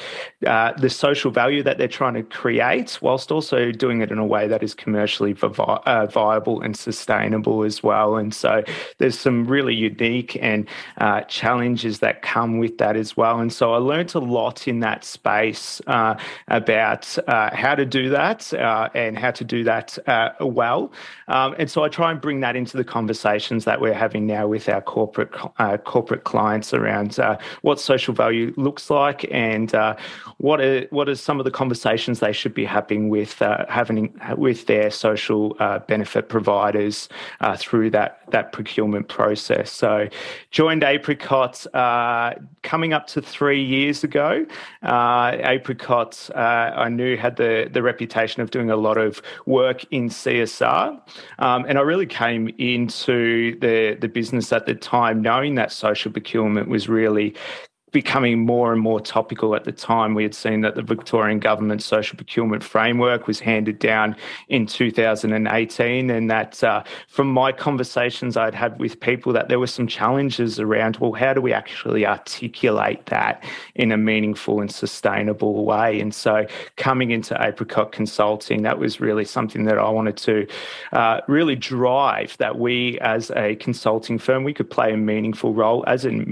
uh, the social value that they're trying to create, whilst also doing it in a way that is commercially vi- uh, viable and sustainable as well. And so there's some really unique and uh, challenges that come with that as well. And so I learned a lot in that space uh, about uh, how to do that uh, and how to do that uh, well. Um, and so I try and bring that into the conversations that we're having now with our corporate corporate clients around what social value looks like and what are what are some of the conversations they should be having with having with their social benefit providers through that that procurement process. So, joined Apricot uh, coming up to three years ago. Uh, Apricot, uh, I knew had the the reputation of doing a lot of work in CSR, um, and I really came into the the business at the time knowing that social procurement was really becoming more and more topical at the time. We had seen that the Victorian Government Social Procurement Framework was handed down in 2018, and that uh, from my conversations I'd had with people, that there were some challenges around well, how do we actually articulate that in a meaningful and sustainable way? And so, coming into Apricot Consulting, that was really something that I wanted to uh, really drive that we, as a consulting firm, we could play a meaningful role as an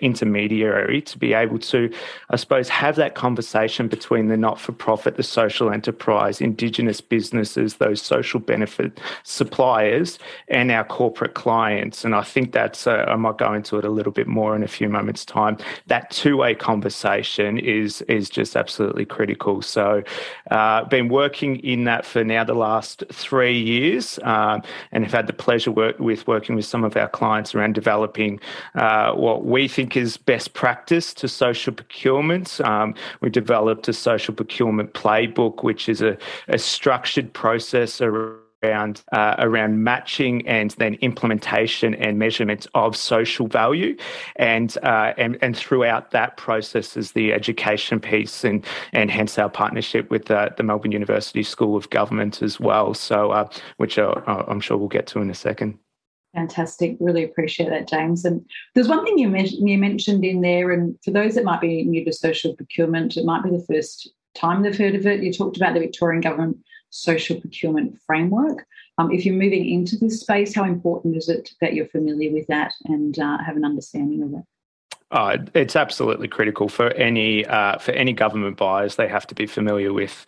intermediary to be able to, I suppose, have that conversation between the not for profit, the social enterprise, Indigenous businesses, those social benefit suppliers, and our corporate clients. And I think that's, uh, I might go into it a little bit more in a few moments' time. That two way conversation is, is just absolutely critical. So, uh, been working in that for now the last three years um, and have had the pleasure work with working with some of our clients around developing uh, what we think is best practice practice to social procurement. Um, we developed a social procurement playbook, which is a, a structured process around uh, around matching and then implementation and measurement of social value, and uh, and and throughout that process is the education piece, and and hence our partnership with uh, the Melbourne University School of Government as well. So, uh, which uh, I'm sure we'll get to in a second. Fantastic. Really appreciate that, James. And there's one thing you, you mentioned in there, and for those that might be new to social procurement, it might be the first time they've heard of it. You talked about the Victorian Government Social Procurement Framework. Um, if you're moving into this space, how important is it that you're familiar with that and uh, have an understanding of it? Uh, it's absolutely critical for any uh, for any government buyers. They have to be familiar with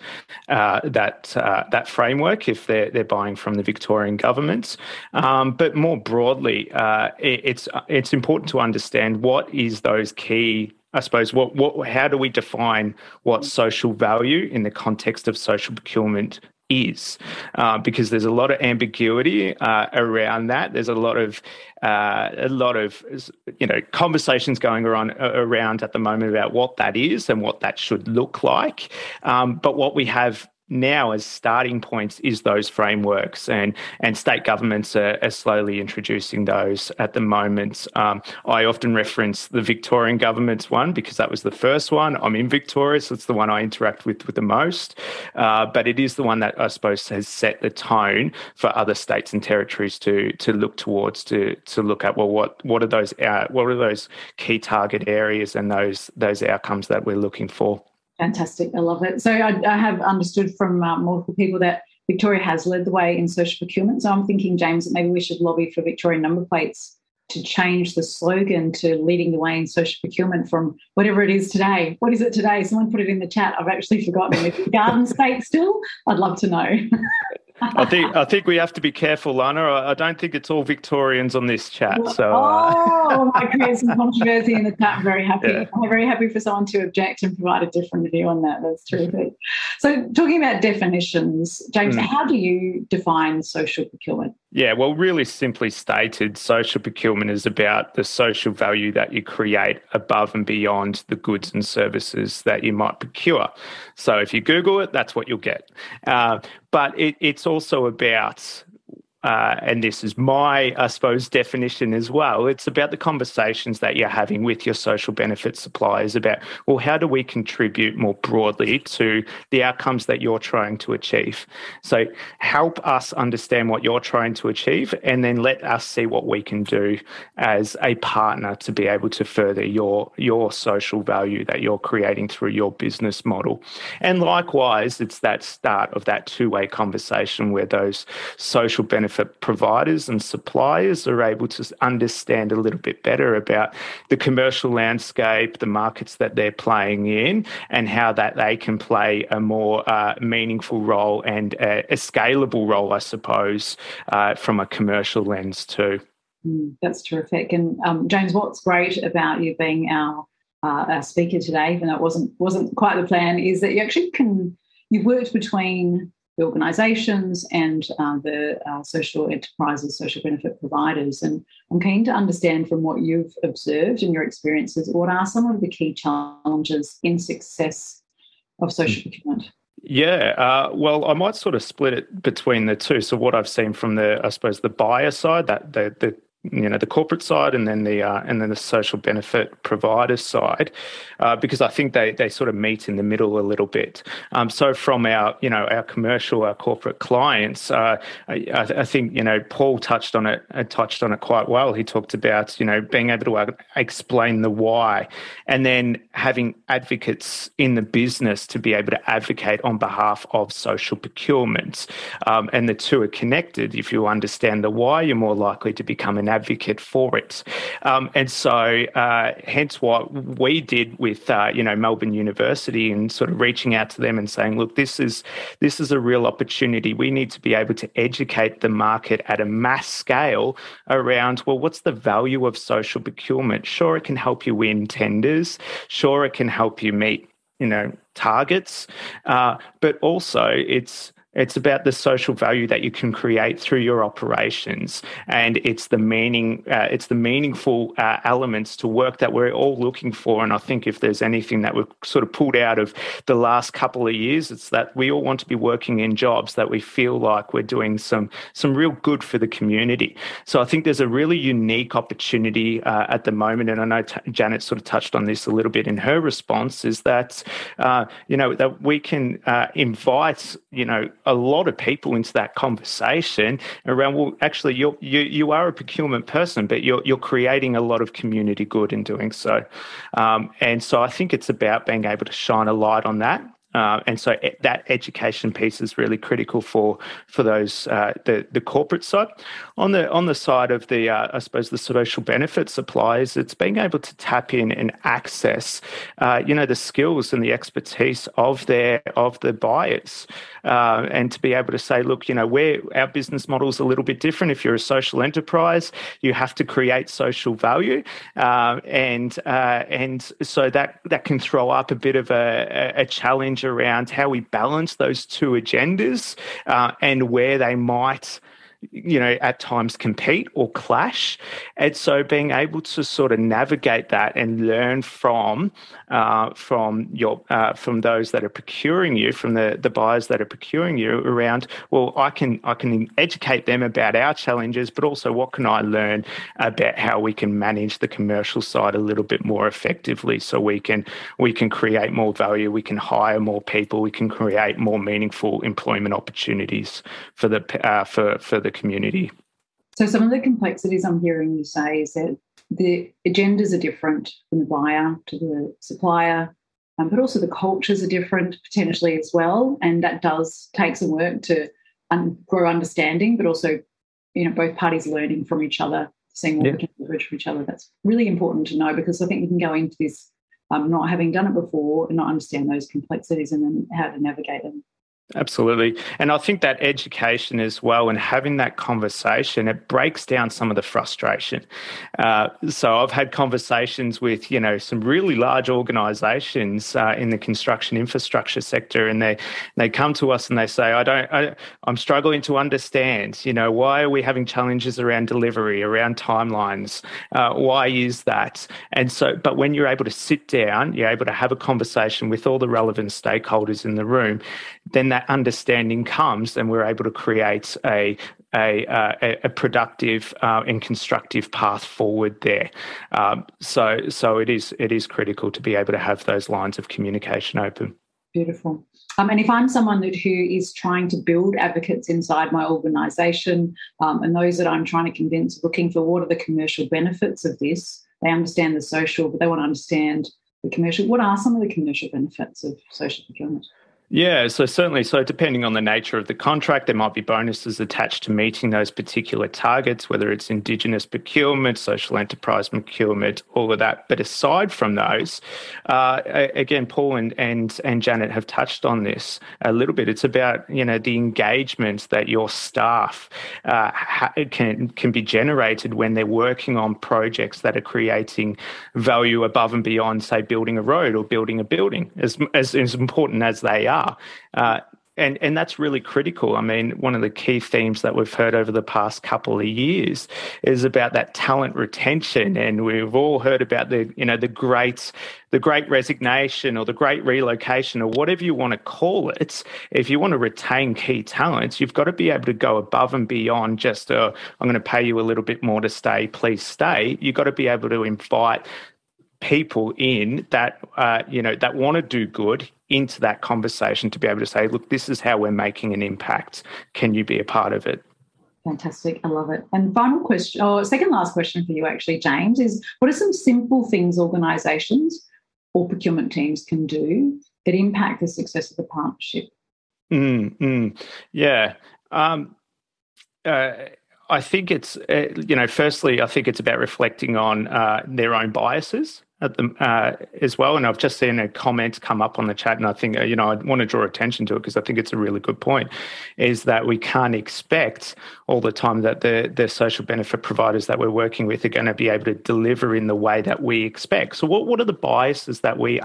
uh, that uh, that framework if they're they're buying from the Victorian government. Um, but more broadly, uh, it, it's it's important to understand what is those key I suppose what what how do we define what social value in the context of social procurement is uh, because there's a lot of ambiguity uh, around that. There's a lot of uh, a lot of you know conversations going uh, around at the moment about what that is and what that should look like. Um, but what we have now as starting points is those frameworks and and state governments are, are slowly introducing those at the moment. Um, I often reference the Victorian government's one because that was the first one. I'm in Victoria so it's the one I interact with with the most. Uh, but it is the one that I suppose has set the tone for other states and territories to to look towards to to look at well what what are those uh, what are those key target areas and those those outcomes that we're looking for Fantastic. I love it. So I, I have understood from uh, multiple people that Victoria has led the way in social procurement. So I'm thinking, James, that maybe we should lobby for Victorian number plates to change the slogan to leading the way in social procurement from whatever it is today. What is it today? Someone put it in the chat. I've actually forgotten. Is it garden state still? I'd love to know. I think I think we have to be careful, Lana. I, I don't think it's all Victorians on this chat. So, uh... oh, I create some controversy in the chat. I'm very happy. Yeah. I'm very happy for someone to object and provide a different view on that. That's terrific. So, talking about definitions, James, mm. how do you define social procurement? Yeah, well, really simply stated, social procurement is about the social value that you create above and beyond the goods and services that you might procure. So if you Google it, that's what you'll get. Uh, but it, it's also about uh, and this is my, I suppose, definition as well. It's about the conversations that you're having with your social benefit suppliers about, well, how do we contribute more broadly to the outcomes that you're trying to achieve? So help us understand what you're trying to achieve, and then let us see what we can do as a partner to be able to further your your social value that you're creating through your business model. And likewise, it's that start of that two way conversation where those social benefit benefit providers and suppliers are able to understand a little bit better about the commercial landscape, the markets that they're playing in, and how that they can play a more uh, meaningful role and a, a, scalable role, I suppose, uh, from a commercial lens too. Mm, that's terrific. And um, James, what's great about you being our, uh, our speaker today, even though it wasn't wasn't quite the plan, is that you actually can you've worked between the organisations and uh, the uh, social enterprises, social benefit providers. And I'm keen to understand from what you've observed and your experiences, what are some of the key challenges in success of social hmm. procurement? Yeah, uh, well, I might sort of split it between the two. So, what I've seen from the, I suppose, the buyer side, that the, the you know the corporate side and then the uh, and then the social benefit provider side, uh, because I think they they sort of meet in the middle a little bit. Um, so from our you know our commercial our corporate clients, uh, I, I, think you know Paul touched on it uh, touched on it quite well. He talked about you know being able to uh, explain the why, and then having advocates in the business to be able to advocate on behalf of social procurement, um, and the two are connected. If you understand the why, you're more likely to become an advocate for it. Um, and so, uh, hence what we did with uh, you know Melbourne University and sort of reaching out to them and saying, look, this is this is a real opportunity. We need to be able to educate the market at a mass scale around well, what's the value of social procurement? Sure, it can help you win tenders. Sure, it can help you meet you know targets, uh, but also it's it's about the social value that you can create through your operations, and it's the meaning, uh, it's the meaningful uh, elements to work that we're all looking for. And I think if there's anything that we've sort of pulled out of the last couple of years, it's that we all want to be working in jobs that we feel like we're doing some some real good for the community. So I think there's a really unique opportunity uh, at the moment, and I know t- Janet sort of touched on this a little bit in her response, is that uh, you know that we can uh, invite you know a lot of people into that conversation around well actually you're, you you are a procurement person but you're you're creating a lot of community good in doing so. Um, and so I think it's about being able to shine a light on that uh, and so that education piece is really critical for for those uh, the the corporate side. On the on the side of the uh, I suppose the social benefit suppliers, it's being able to tap in and access, uh, you know, the skills and the expertise of their of the buyers, uh, and to be able to say, look, you know, where our business model is a little bit different. If you're a social enterprise, you have to create social value, uh, and and so that that can throw up a bit of a, a challenge around how we balance those two agendas uh, and where they might you know, at times compete or clash. And so being able to sort of navigate that and learn from uh, from your uh, from those that are procuring you, from the, the buyers that are procuring you around, well, I can I can educate them about our challenges, but also what can I learn about how we can manage the commercial side a little bit more effectively so we can we can create more value, we can hire more people, we can create more meaningful employment opportunities for the uh, for for the the community. So, some of the complexities I'm hearing you say is that the agendas are different from the buyer to the supplier, um, but also the cultures are different potentially as well. And that does take some work to um, grow understanding, but also, you know, both parties learning from each other, seeing what yeah. we can leverage from each other. That's really important to know because I think we can go into this um, not having done it before and not understand those complexities and then how to navigate them. Absolutely. And I think that education as well and having that conversation, it breaks down some of the frustration. Uh, so I've had conversations with, you know, some really large organizations uh, in the construction infrastructure sector and they, they come to us and they say, I don't, I, I'm struggling to understand, you know, why are we having challenges around delivery, around timelines? Uh, why is that? And so, but when you're able to sit down, you're able to have a conversation with all the relevant stakeholders in the room, then that that understanding comes, then we're able to create a a, uh, a productive uh, and constructive path forward there. Um, so so it is it is critical to be able to have those lines of communication open. Beautiful. Um, and if I'm someone that, who is trying to build advocates inside my organisation, um, and those that I'm trying to convince, looking for what are the commercial benefits of this, they understand the social, but they want to understand the commercial. What are some of the commercial benefits of social procurement? Yeah, so certainly. So, depending on the nature of the contract, there might be bonuses attached to meeting those particular targets, whether it's Indigenous procurement, social enterprise procurement, all of that. But aside from those, uh, again, Paul and, and and Janet have touched on this a little bit. It's about you know the engagement that your staff uh, can can be generated when they're working on projects that are creating value above and beyond, say, building a road or building a building. As as, as important as they are are. Uh, and and that's really critical. I mean, one of the key themes that we've heard over the past couple of years is about that talent retention, and we've all heard about the you know the great the great resignation or the great relocation or whatever you want to call it. If you want to retain key talents, you've got to be able to go above and beyond just uh, I'm going to pay you a little bit more to stay, please stay. You've got to be able to invite people in that uh, you know that want to do good into that conversation to be able to say look this is how we're making an impact. Can you be a part of it? Fantastic. I love it. And final question or second last question for you actually james is what are some simple things organizations or procurement teams can do that impact the success of the partnership? Mm, mm, yeah. Um, uh, I think it's, uh, you know, firstly, I think it's about reflecting on uh, their own biases at the, uh, as well. And I've just seen a comment come up on the chat, and I think uh, you know I want to draw attention to it because I think it's a really good point. Is that we can't expect all the time that the the social benefit providers that we're working with are going to be able to deliver in the way that we expect. So what what are the biases that we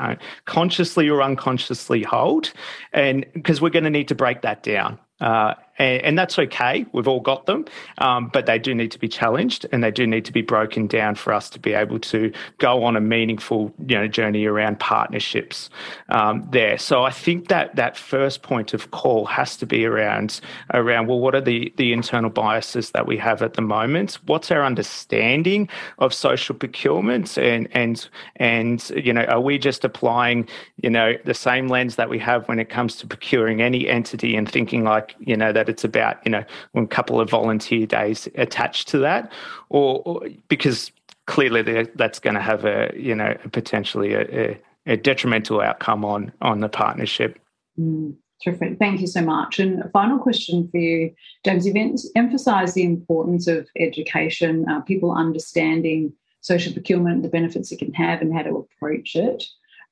consciously or unconsciously hold, and because we're going to need to break that down. Uh, and, and, that's okay. We've all got them, um, but they do need to be challenged and they do need to be broken down for us to be able to go on a meaningful, you know, journey around partnerships um, there. So I think that that first point of call has to be around around well, what are the the internal biases that we have at the moment? What's our understanding of social procurement, and and and you know, are we just applying you know the same lens that we have when it comes to procuring any entity and thinking like you know that that it's about you know a couple of volunteer days attached to that, or, or because clearly that's going to have a you know potentially a, a, detrimental outcome on on the partnership. Mm, terrific. Thank you so much. And a final question for you, James. You've emphasised the importance of education, uh, people understanding social procurement, the benefits it can have, and how to approach it.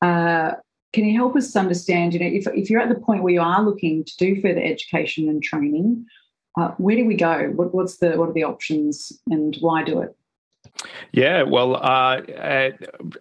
Uh, can you help us understand, you know, if, if you're at the point where you are looking to do further education and training, uh, where do we go? What, what's the what are the options and why do it? Yeah, well, uh, uh,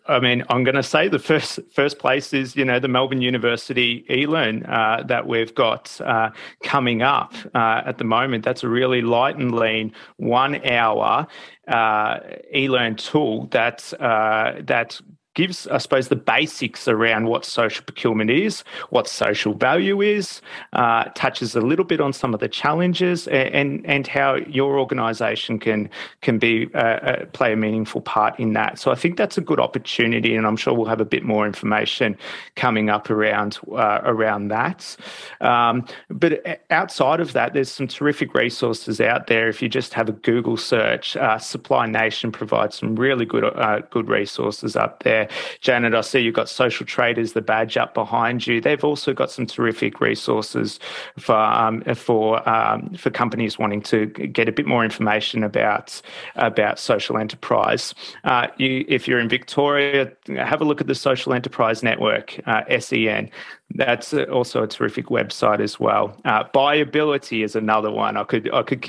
I mean, I'm going to say the first first place is you know the Melbourne University eLearn uh, that we've got uh, coming up uh, at the moment. That's a really light and lean one hour uh, eLearn tool that that gives, I suppose, the basics around what social procurement is, what social value is, uh, touches a little bit on some of the challenges, and and how your organisation can can be uh, uh, play a meaningful part in that. So I think that's a good opportunity, and I'm sure we'll have a bit more information coming up around uh, around that. Um, but outside of that, there's some terrific resources out there. If you just have a Google search, uh, Supply Nation provides some really good uh, good resources up there. Janet, I see you've got Social Traders, the badge up behind you. They've also got some terrific resources for um, for um, for companies wanting to get a bit more information about about social enterprise. Uh, you, if you're in Victoria, have a look at the Social Enterprise Network, uh, SEN. That's also a terrific website as well. Uh, Buyability is another one. I could I could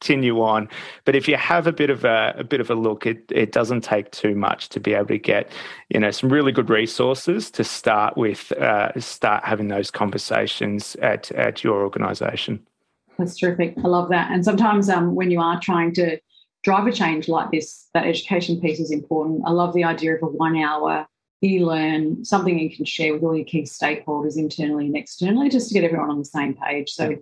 continue on, but if you have a bit of a, a bit of a look, it it doesn't take too much to be able to get you know some really good resources to start with. Uh, start having those conversations at at your organisation. That's terrific. I love that. And sometimes um, when you are trying to drive a change like this, that education piece is important. I love the idea of a one hour e-learn, something you can share with all your key stakeholders internally and externally, just to get everyone on the same page. So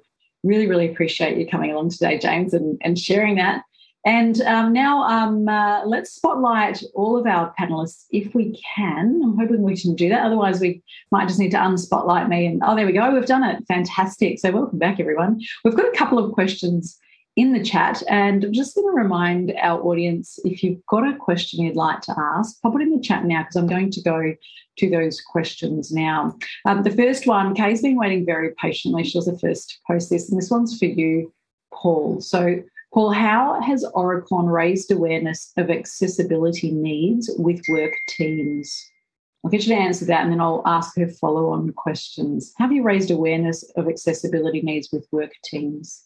really, really appreciate you coming along today, James, and, and sharing that. And um, now um, uh, let's spotlight all of our panelists if we can. I'm hoping we can do that. Otherwise, we might just need to unspotlight me. And oh, there we go. We've done it. Fantastic. So, welcome back, everyone. We've got a couple of questions in the chat. And I'm just going to remind our audience if you've got a question you'd like to ask, pop it in the chat now because I'm going to go to those questions now. Um, the first one, Kay's been waiting very patiently. She was the first to post this, and this one's for you, Paul. So, Paul, how has Aurecon raised awareness of accessibility needs with work teams? I'll get you to answer that and then I'll ask her follow on questions. Have you raised awareness of accessibility needs with work teams?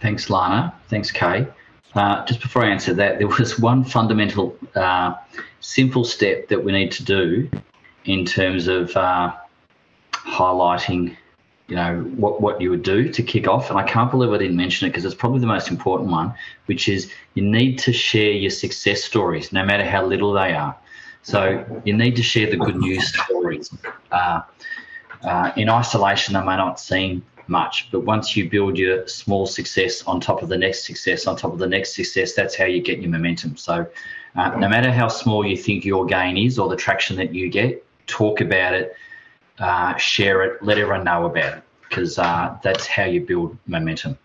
Thanks, Lana. Thanks, Kay. Uh, just before I answer that, there was one fundamental, uh, simple step that we need to do in terms of uh, highlighting you know what what you would do to kick off, and I can't believe I didn't mention it because it's probably the most important one, which is you need to share your success stories, no matter how little they are. So you need to share the good news stories. Uh, uh, in isolation, they may not seem much, but once you build your small success on top of the next success, on top of the next success, that's how you get your momentum. So uh, no matter how small you think your gain is or the traction that you get, talk about it, uh, share it, let everyone know about it, because uh, that's how you build momentum.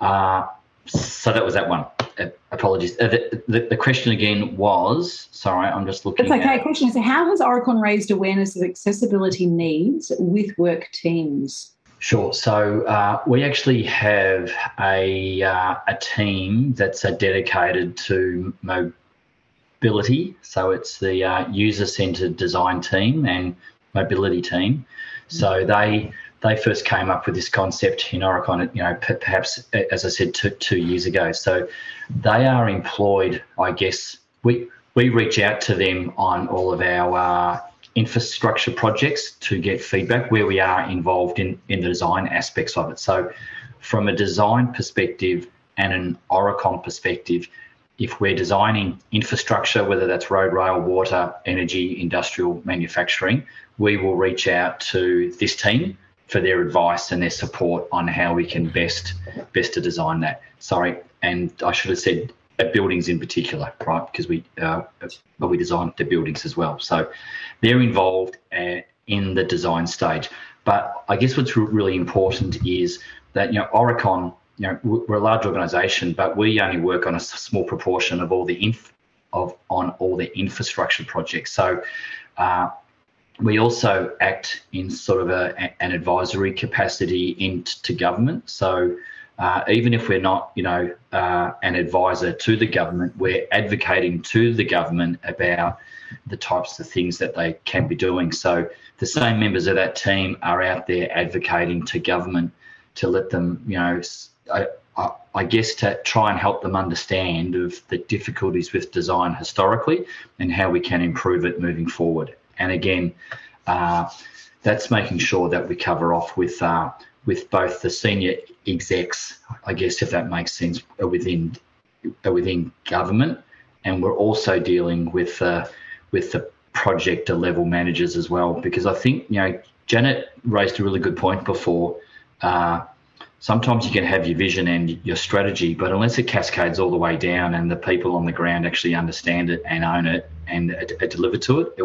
Uh, so that was that one. Uh, apologies. Uh, the, the, the, question again was sorry, I'm just looking. It's okay. At, question is How has Aurecon raised awareness of accessibility needs with work teams? Sure. So uh, we actually have a, uh, a team that's uh, dedicated to mobility. So it's the uh, user centered design team and mobility team. So they they first came up with this concept in Aurecon, you know, perhaps as I said two, two years ago. So they are employed, I guess. We we reach out to them on all of our uh, infrastructure projects to get feedback where we are involved in in the design aspects of it. So from a design perspective and an Aurecon perspective, if we're designing infrastructure, whether that's road, rail, water, energy, industrial, manufacturing, we will reach out to this team for their advice and their support on how we can best best to design that. Sorry, and I should have said at buildings in particular, right? Because we uh, but we design the buildings as well, so they're involved uh, in the design stage. But I guess what's really important is that you know Aurecon, you know, we're a large organisation, but we only work on a small proportion of all the inf- of on all the infrastructure projects. So. Uh, we also act in sort of a, an advisory capacity into government. So uh, even if we're not, you know, uh, an advisor to the government, we're advocating to the government about the types of things that they can be doing. So the same members of that team are out there advocating to government to let them, you know, I, I guess to try and help them understand of the difficulties with design historically and how we can improve it moving forward. And again, uh, that's making sure that we cover off with uh, with both the senior execs, I guess if that makes sense, are within are within government, and we're also dealing with uh, with the project level managers as well. Because I think you know Janet raised a really good point before. Uh, sometimes you can have your vision and your strategy, but unless it cascades all the way down and the people on the ground actually understand it and own it and uh, deliver to it, it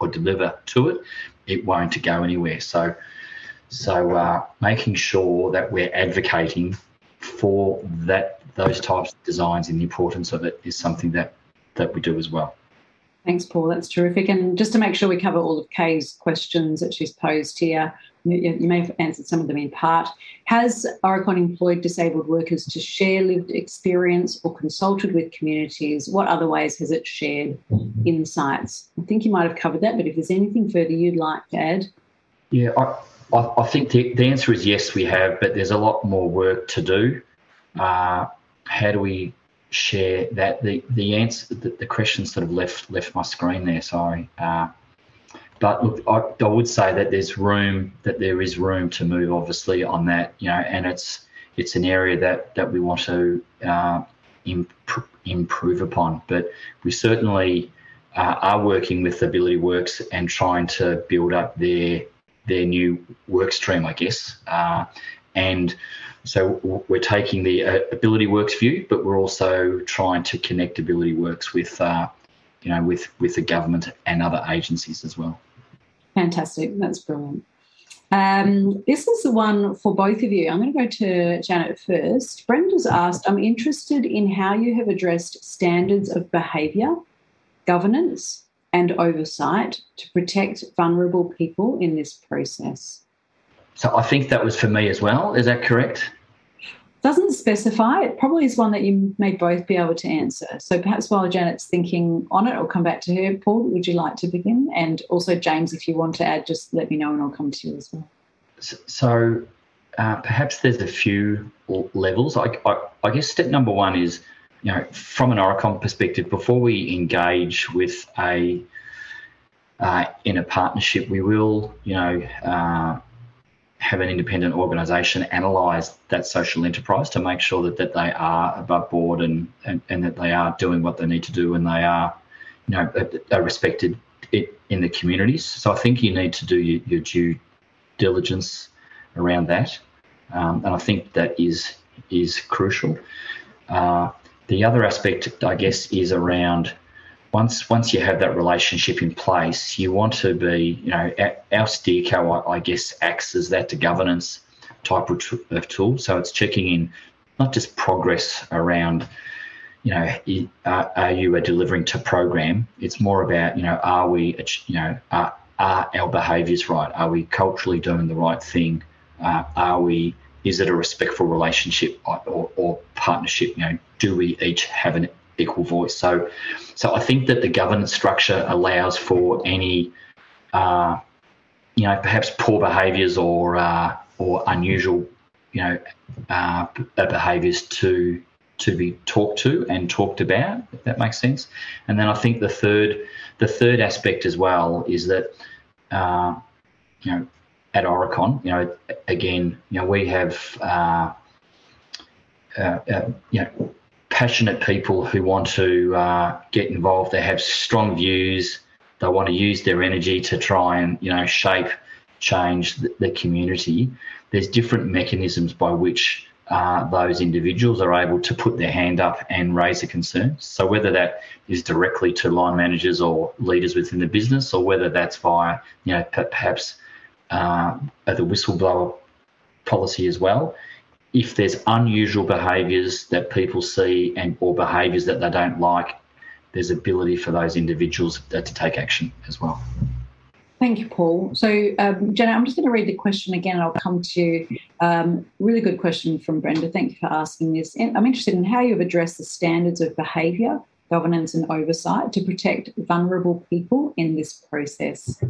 or deliver to it, it won't go anywhere. So, so uh, making sure that we're advocating for that those types of designs and the importance of it is something that that we do as well. Thanks, Paul. That's terrific. And just to make sure we cover all of Kay's questions that she's posed here, you may have answered some of them in part. Has Aurecon employed disabled workers to share lived experience or consulted with communities? What other ways has it shared insights? I think you might have covered that, but if there's anything further you'd like to add. Yeah, I, I, I think the, the answer is yes, we have, but there's a lot more work to do. Uh, how do we share that? The the answer, the, the question sort of left left my screen there. Sorry. Uh, but look, I, I, would say that there's room that there is room to move, obviously, on that. You know, and it's it's an area that that we want to uh, imp- improve upon. But we certainly uh, are working with Ability Works and trying to build up their their new work stream, I guess. Uh, and so we're taking the uh, Ability Works view, but we're also trying to connect Ability Works with, uh, you know, with with the government and other agencies as well. Fantastic. That's brilliant. Um, this is the one for both of you. I'm going to go to Janet first. Brenda's asked I'm interested in how you have addressed standards of behaviour, governance, and oversight to protect vulnerable people in this process. So I think that was for me as well. Is that correct? doesn't specify. It probably is one that you may both be able to answer. So perhaps while Janet's thinking on it, I'll come back to her. Paul, would you like to begin? And also, James, if you want to add, just let me know and I'll come to you as well. So uh, perhaps there's a few levels. I, I, I, guess step number one is, you know, from an Aurecon perspective, before we engage with a uh, in a partnership, we will, you know, uh, have an independent organisation analyse that social enterprise to make sure that, that they are above board and, and, and that they are doing what they need to do and they are, you know, are respected in the communities. So I think you need to do your, your due diligence around that, um, and I think that is is crucial. Uh, the other aspect, I guess, is around once once you have that relationship in place, you want to be, you know, our steerco, I, I guess, acts as that to governance type of, tool. So it's checking in not just progress around, you know, are, are you a delivering to program? It's more about, you know, are we, you know, are, are our behaviours right? Are we culturally doing the right thing? Uh, are we? Is it a respectful relationship or, or partnership? You know, do we each have an equal voice. So, so I think that the governance structure allows for any, uh, you know, perhaps poor behaviours or uh, or unusual, you know, uh, behaviours to to be talked to and talked about. If that makes sense. And then I think the third the third aspect as well is that, uh, you know, at Aurecon, you know, again, you know, we have. Uh, uh, uh, you know, passionate people who want to uh, get involved. They have strong views. They want to use their energy to try and you know shape, change the, the community. There's different mechanisms by which uh, those individuals are able to put their hand up and raise a concern. So whether that is directly to line managers or leaders within the business, or whether that's via you know perhaps uh, the whistleblower policy as well, if there's unusual behaviours that people see and or behaviours that they don't like, there's ability for those individuals to take action as well. Thank you, Paul. So, um, Jenna, I'm just going to read the question again and I'll come to you. Um, really good question from Brenda. Thank you for asking this. And I'm interested in how you've addressed the standards of behaviour, governance, and oversight to protect vulnerable people in this process.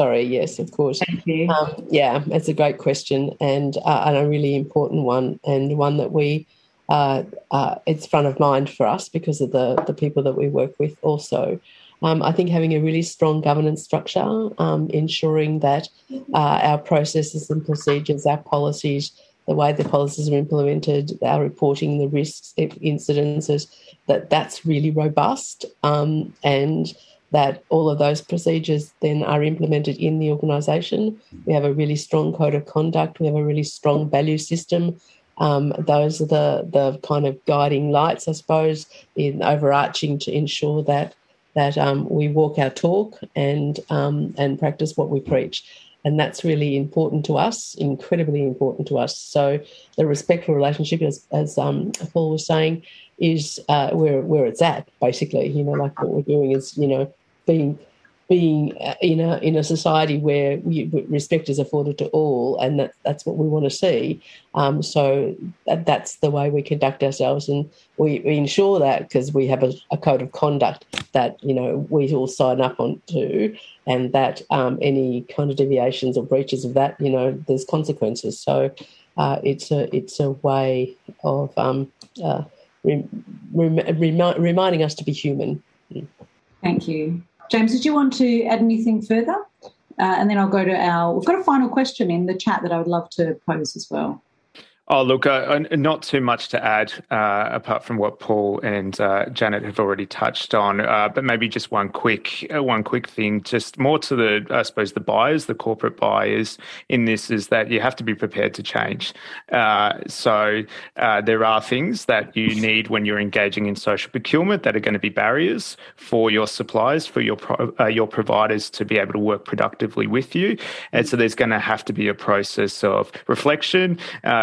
Sorry, yes, of course. Thank you. Um, yeah, it's a great question and, uh, and a really important one, and one that we uh, uh, it's front of mind for us because of the the people that we work with. Also, um, I think having a really strong governance structure, um, ensuring that uh, our processes and procedures, our policies, the way the policies are implemented, our reporting the risks, incidences, that that's really robust um, and that all of those procedures then are implemented in the organisation. We have a really strong code of conduct. We have a really strong value system. Um, those are the the kind of guiding lights, I suppose, in overarching to ensure that that um, we walk our talk and um, and practice what we preach. And that's really important to us, incredibly important to us. So the respectful relationship, as, as um, Paul was saying, is uh, where where it's at. Basically, you know, like what we're doing is, you know, being being uh, in a in a society where respect is afforded to all, and that, that's what we want to see. Um, so that, that's the way we conduct ourselves, and we, we ensure that because we have a, a, code of conduct that you know we all sign up on to, and that um, any kind of deviations or breaches of that, you know, there's consequences. So uh, it's a it's a way of um, uh, reminding us to be human. Thank you. James, did you want to add anything further? Uh, and then I'll go to our. We've got a final question in the chat that I would love to pose as well. Oh, look, uh, not too much to add uh, apart from what Paul and uh, Janet have already touched on, uh, but maybe just one quick uh, one quick thing, just more to the I suppose the buyers, the corporate buyers in this is that you have to be prepared to change. Uh, so there are things that you need when you're engaging in social procurement that are going to be barriers for your suppliers, for your pro- your providers to be able to work productively with you, and so there's going to have to be a process of reflection,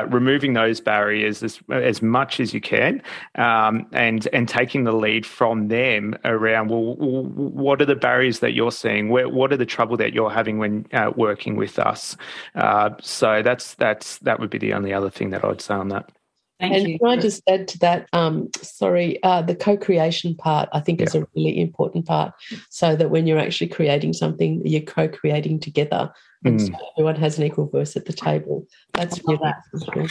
remove removing those barriers as, as much as you can um, and and taking the lead from them around well what are the barriers that you're seeing Where, what are the trouble that you're having when uh, working with us uh, so that's that's that would be the only other thing that I'd say on that Thank and you. can I just add to that? Um, sorry, uh, the co-creation part I think yeah. is a really important part, so that when you're actually creating something, you're co-creating together, and mm. so everyone has an equal voice at the table. That's really that.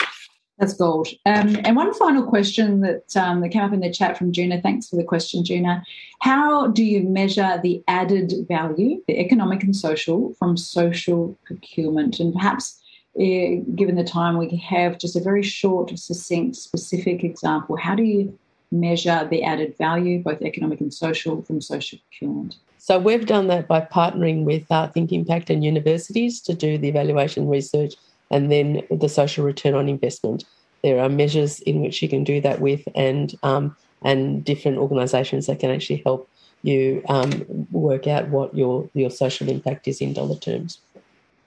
That's gold. Um, and one final question that um, that came up in the chat from Juna. Thanks for the question, Juna. How do you measure the added value, the economic and social, from social procurement? And perhaps eh, given the time we have, just a very short, succinct, specific example. How do you measure the added value, both economic and social, from social procurement? So we've done that by partnering with uh, Think Impact and universities to do the evaluation research and then the social return on investment. There are measures in which you can do that with, and um, and different organisations that can actually help you um, work out what your your social impact is in dollar terms.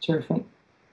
Terrific.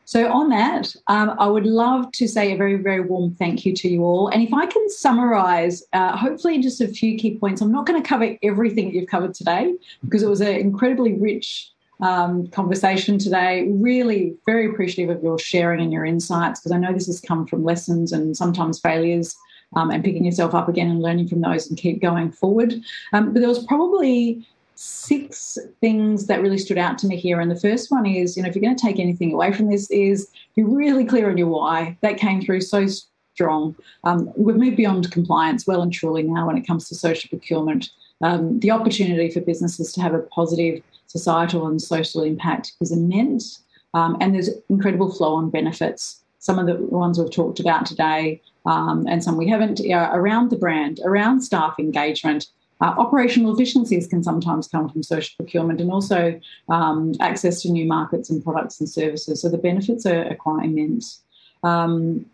So, on that, um, I would love to say a very, very warm thank you to you all. And if I can summarize, uh, hopefully, just a few key points, I'm not going to cover everything that you've covered today because it was an incredibly rich um, conversation today. Really, very appreciative of your sharing and your insights because I know this has come from lessons and sometimes failures. Um, and picking yourself up again and learning from those and keep going forward. Um, but there was probably six things that really stood out to me here. And the first one is, you know, if you're going to take anything away from this, is be really clear on your why. That came through so strong. Um, we've moved beyond compliance well and truly now when it comes to social procurement. Um, the opportunity for businesses to have a positive societal and social impact is immense. Um, and there's incredible flow on benefits. Some of the ones we've talked about today, um, and some we haven't, around the brand, around staff engagement, uh, operational efficiencies can sometimes come from social procurement and also um, access to new markets and products and services. So the benefits are, are quite immense. Um,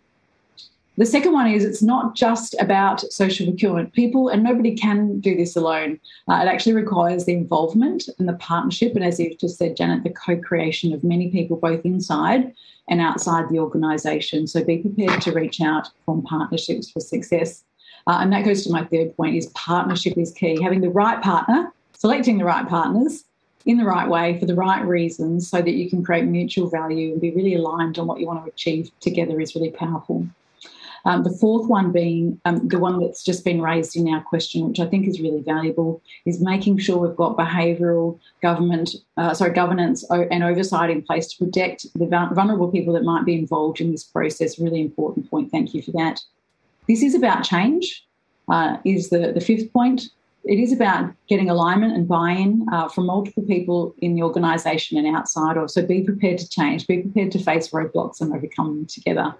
the second one is it's not just about social procurement. People, and nobody can do this alone. Uh, it actually requires the involvement and the partnership, and as you've just said, Janet, the co creation of many people both inside and outside the organisation. So be prepared to reach out, form partnerships for success. Uh, and that goes to my third point is partnership is key. Having the right partner, selecting the right partners in the right way for the right reasons so that you can create mutual value and be really aligned on what you want to achieve together is really powerful. Um, the fourth one being um, the one that's just been raised in our question, which I think is really valuable, is making sure we've got behavioural government, uh, sorry, governance and oversight in place to protect the vulnerable people that might be involved in this process. Really important point. Thank you for that. This is about change, uh, is the, the fifth point. It is about getting alignment and buy in uh, from multiple people in the organisation and outside of. So be prepared to change, be prepared to face roadblocks and overcome them together.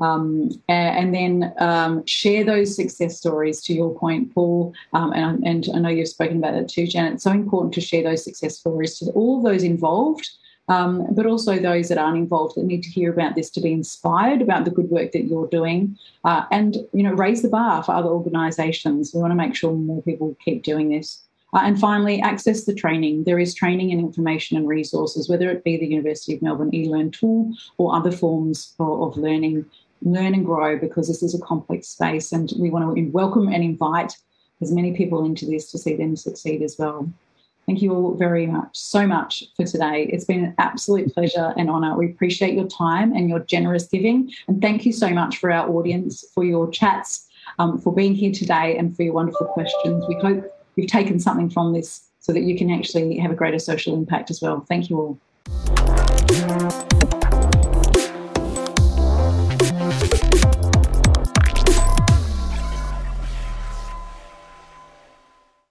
Um, and, then um, share those success stories to your point, Paul. Um, and, and, I know you've spoken about it too, Janet. It's so important to share those success stories to all those involved um, but also those that aren't involved that need to hear about this to be inspired about the good work that you're doing uh, and you know raise the bar for other organisations. We want to make sure more people keep doing this. Uh, and finally, access the training. There is training and information and resources, whether it be the University of Melbourne eLearn tool or other forms of, of learning. Learn and grow because this is a complex space, and we want to welcome and invite as many people into this to see them succeed as well. Thank you all very much, so much for today. It's been an absolute pleasure and honour. We appreciate your time and your generous giving. And thank you so much for our audience, for your chats, um, for being here today, and for your wonderful questions. We hope you've taken something from this so that you can actually have a greater social impact as well. Thank you all.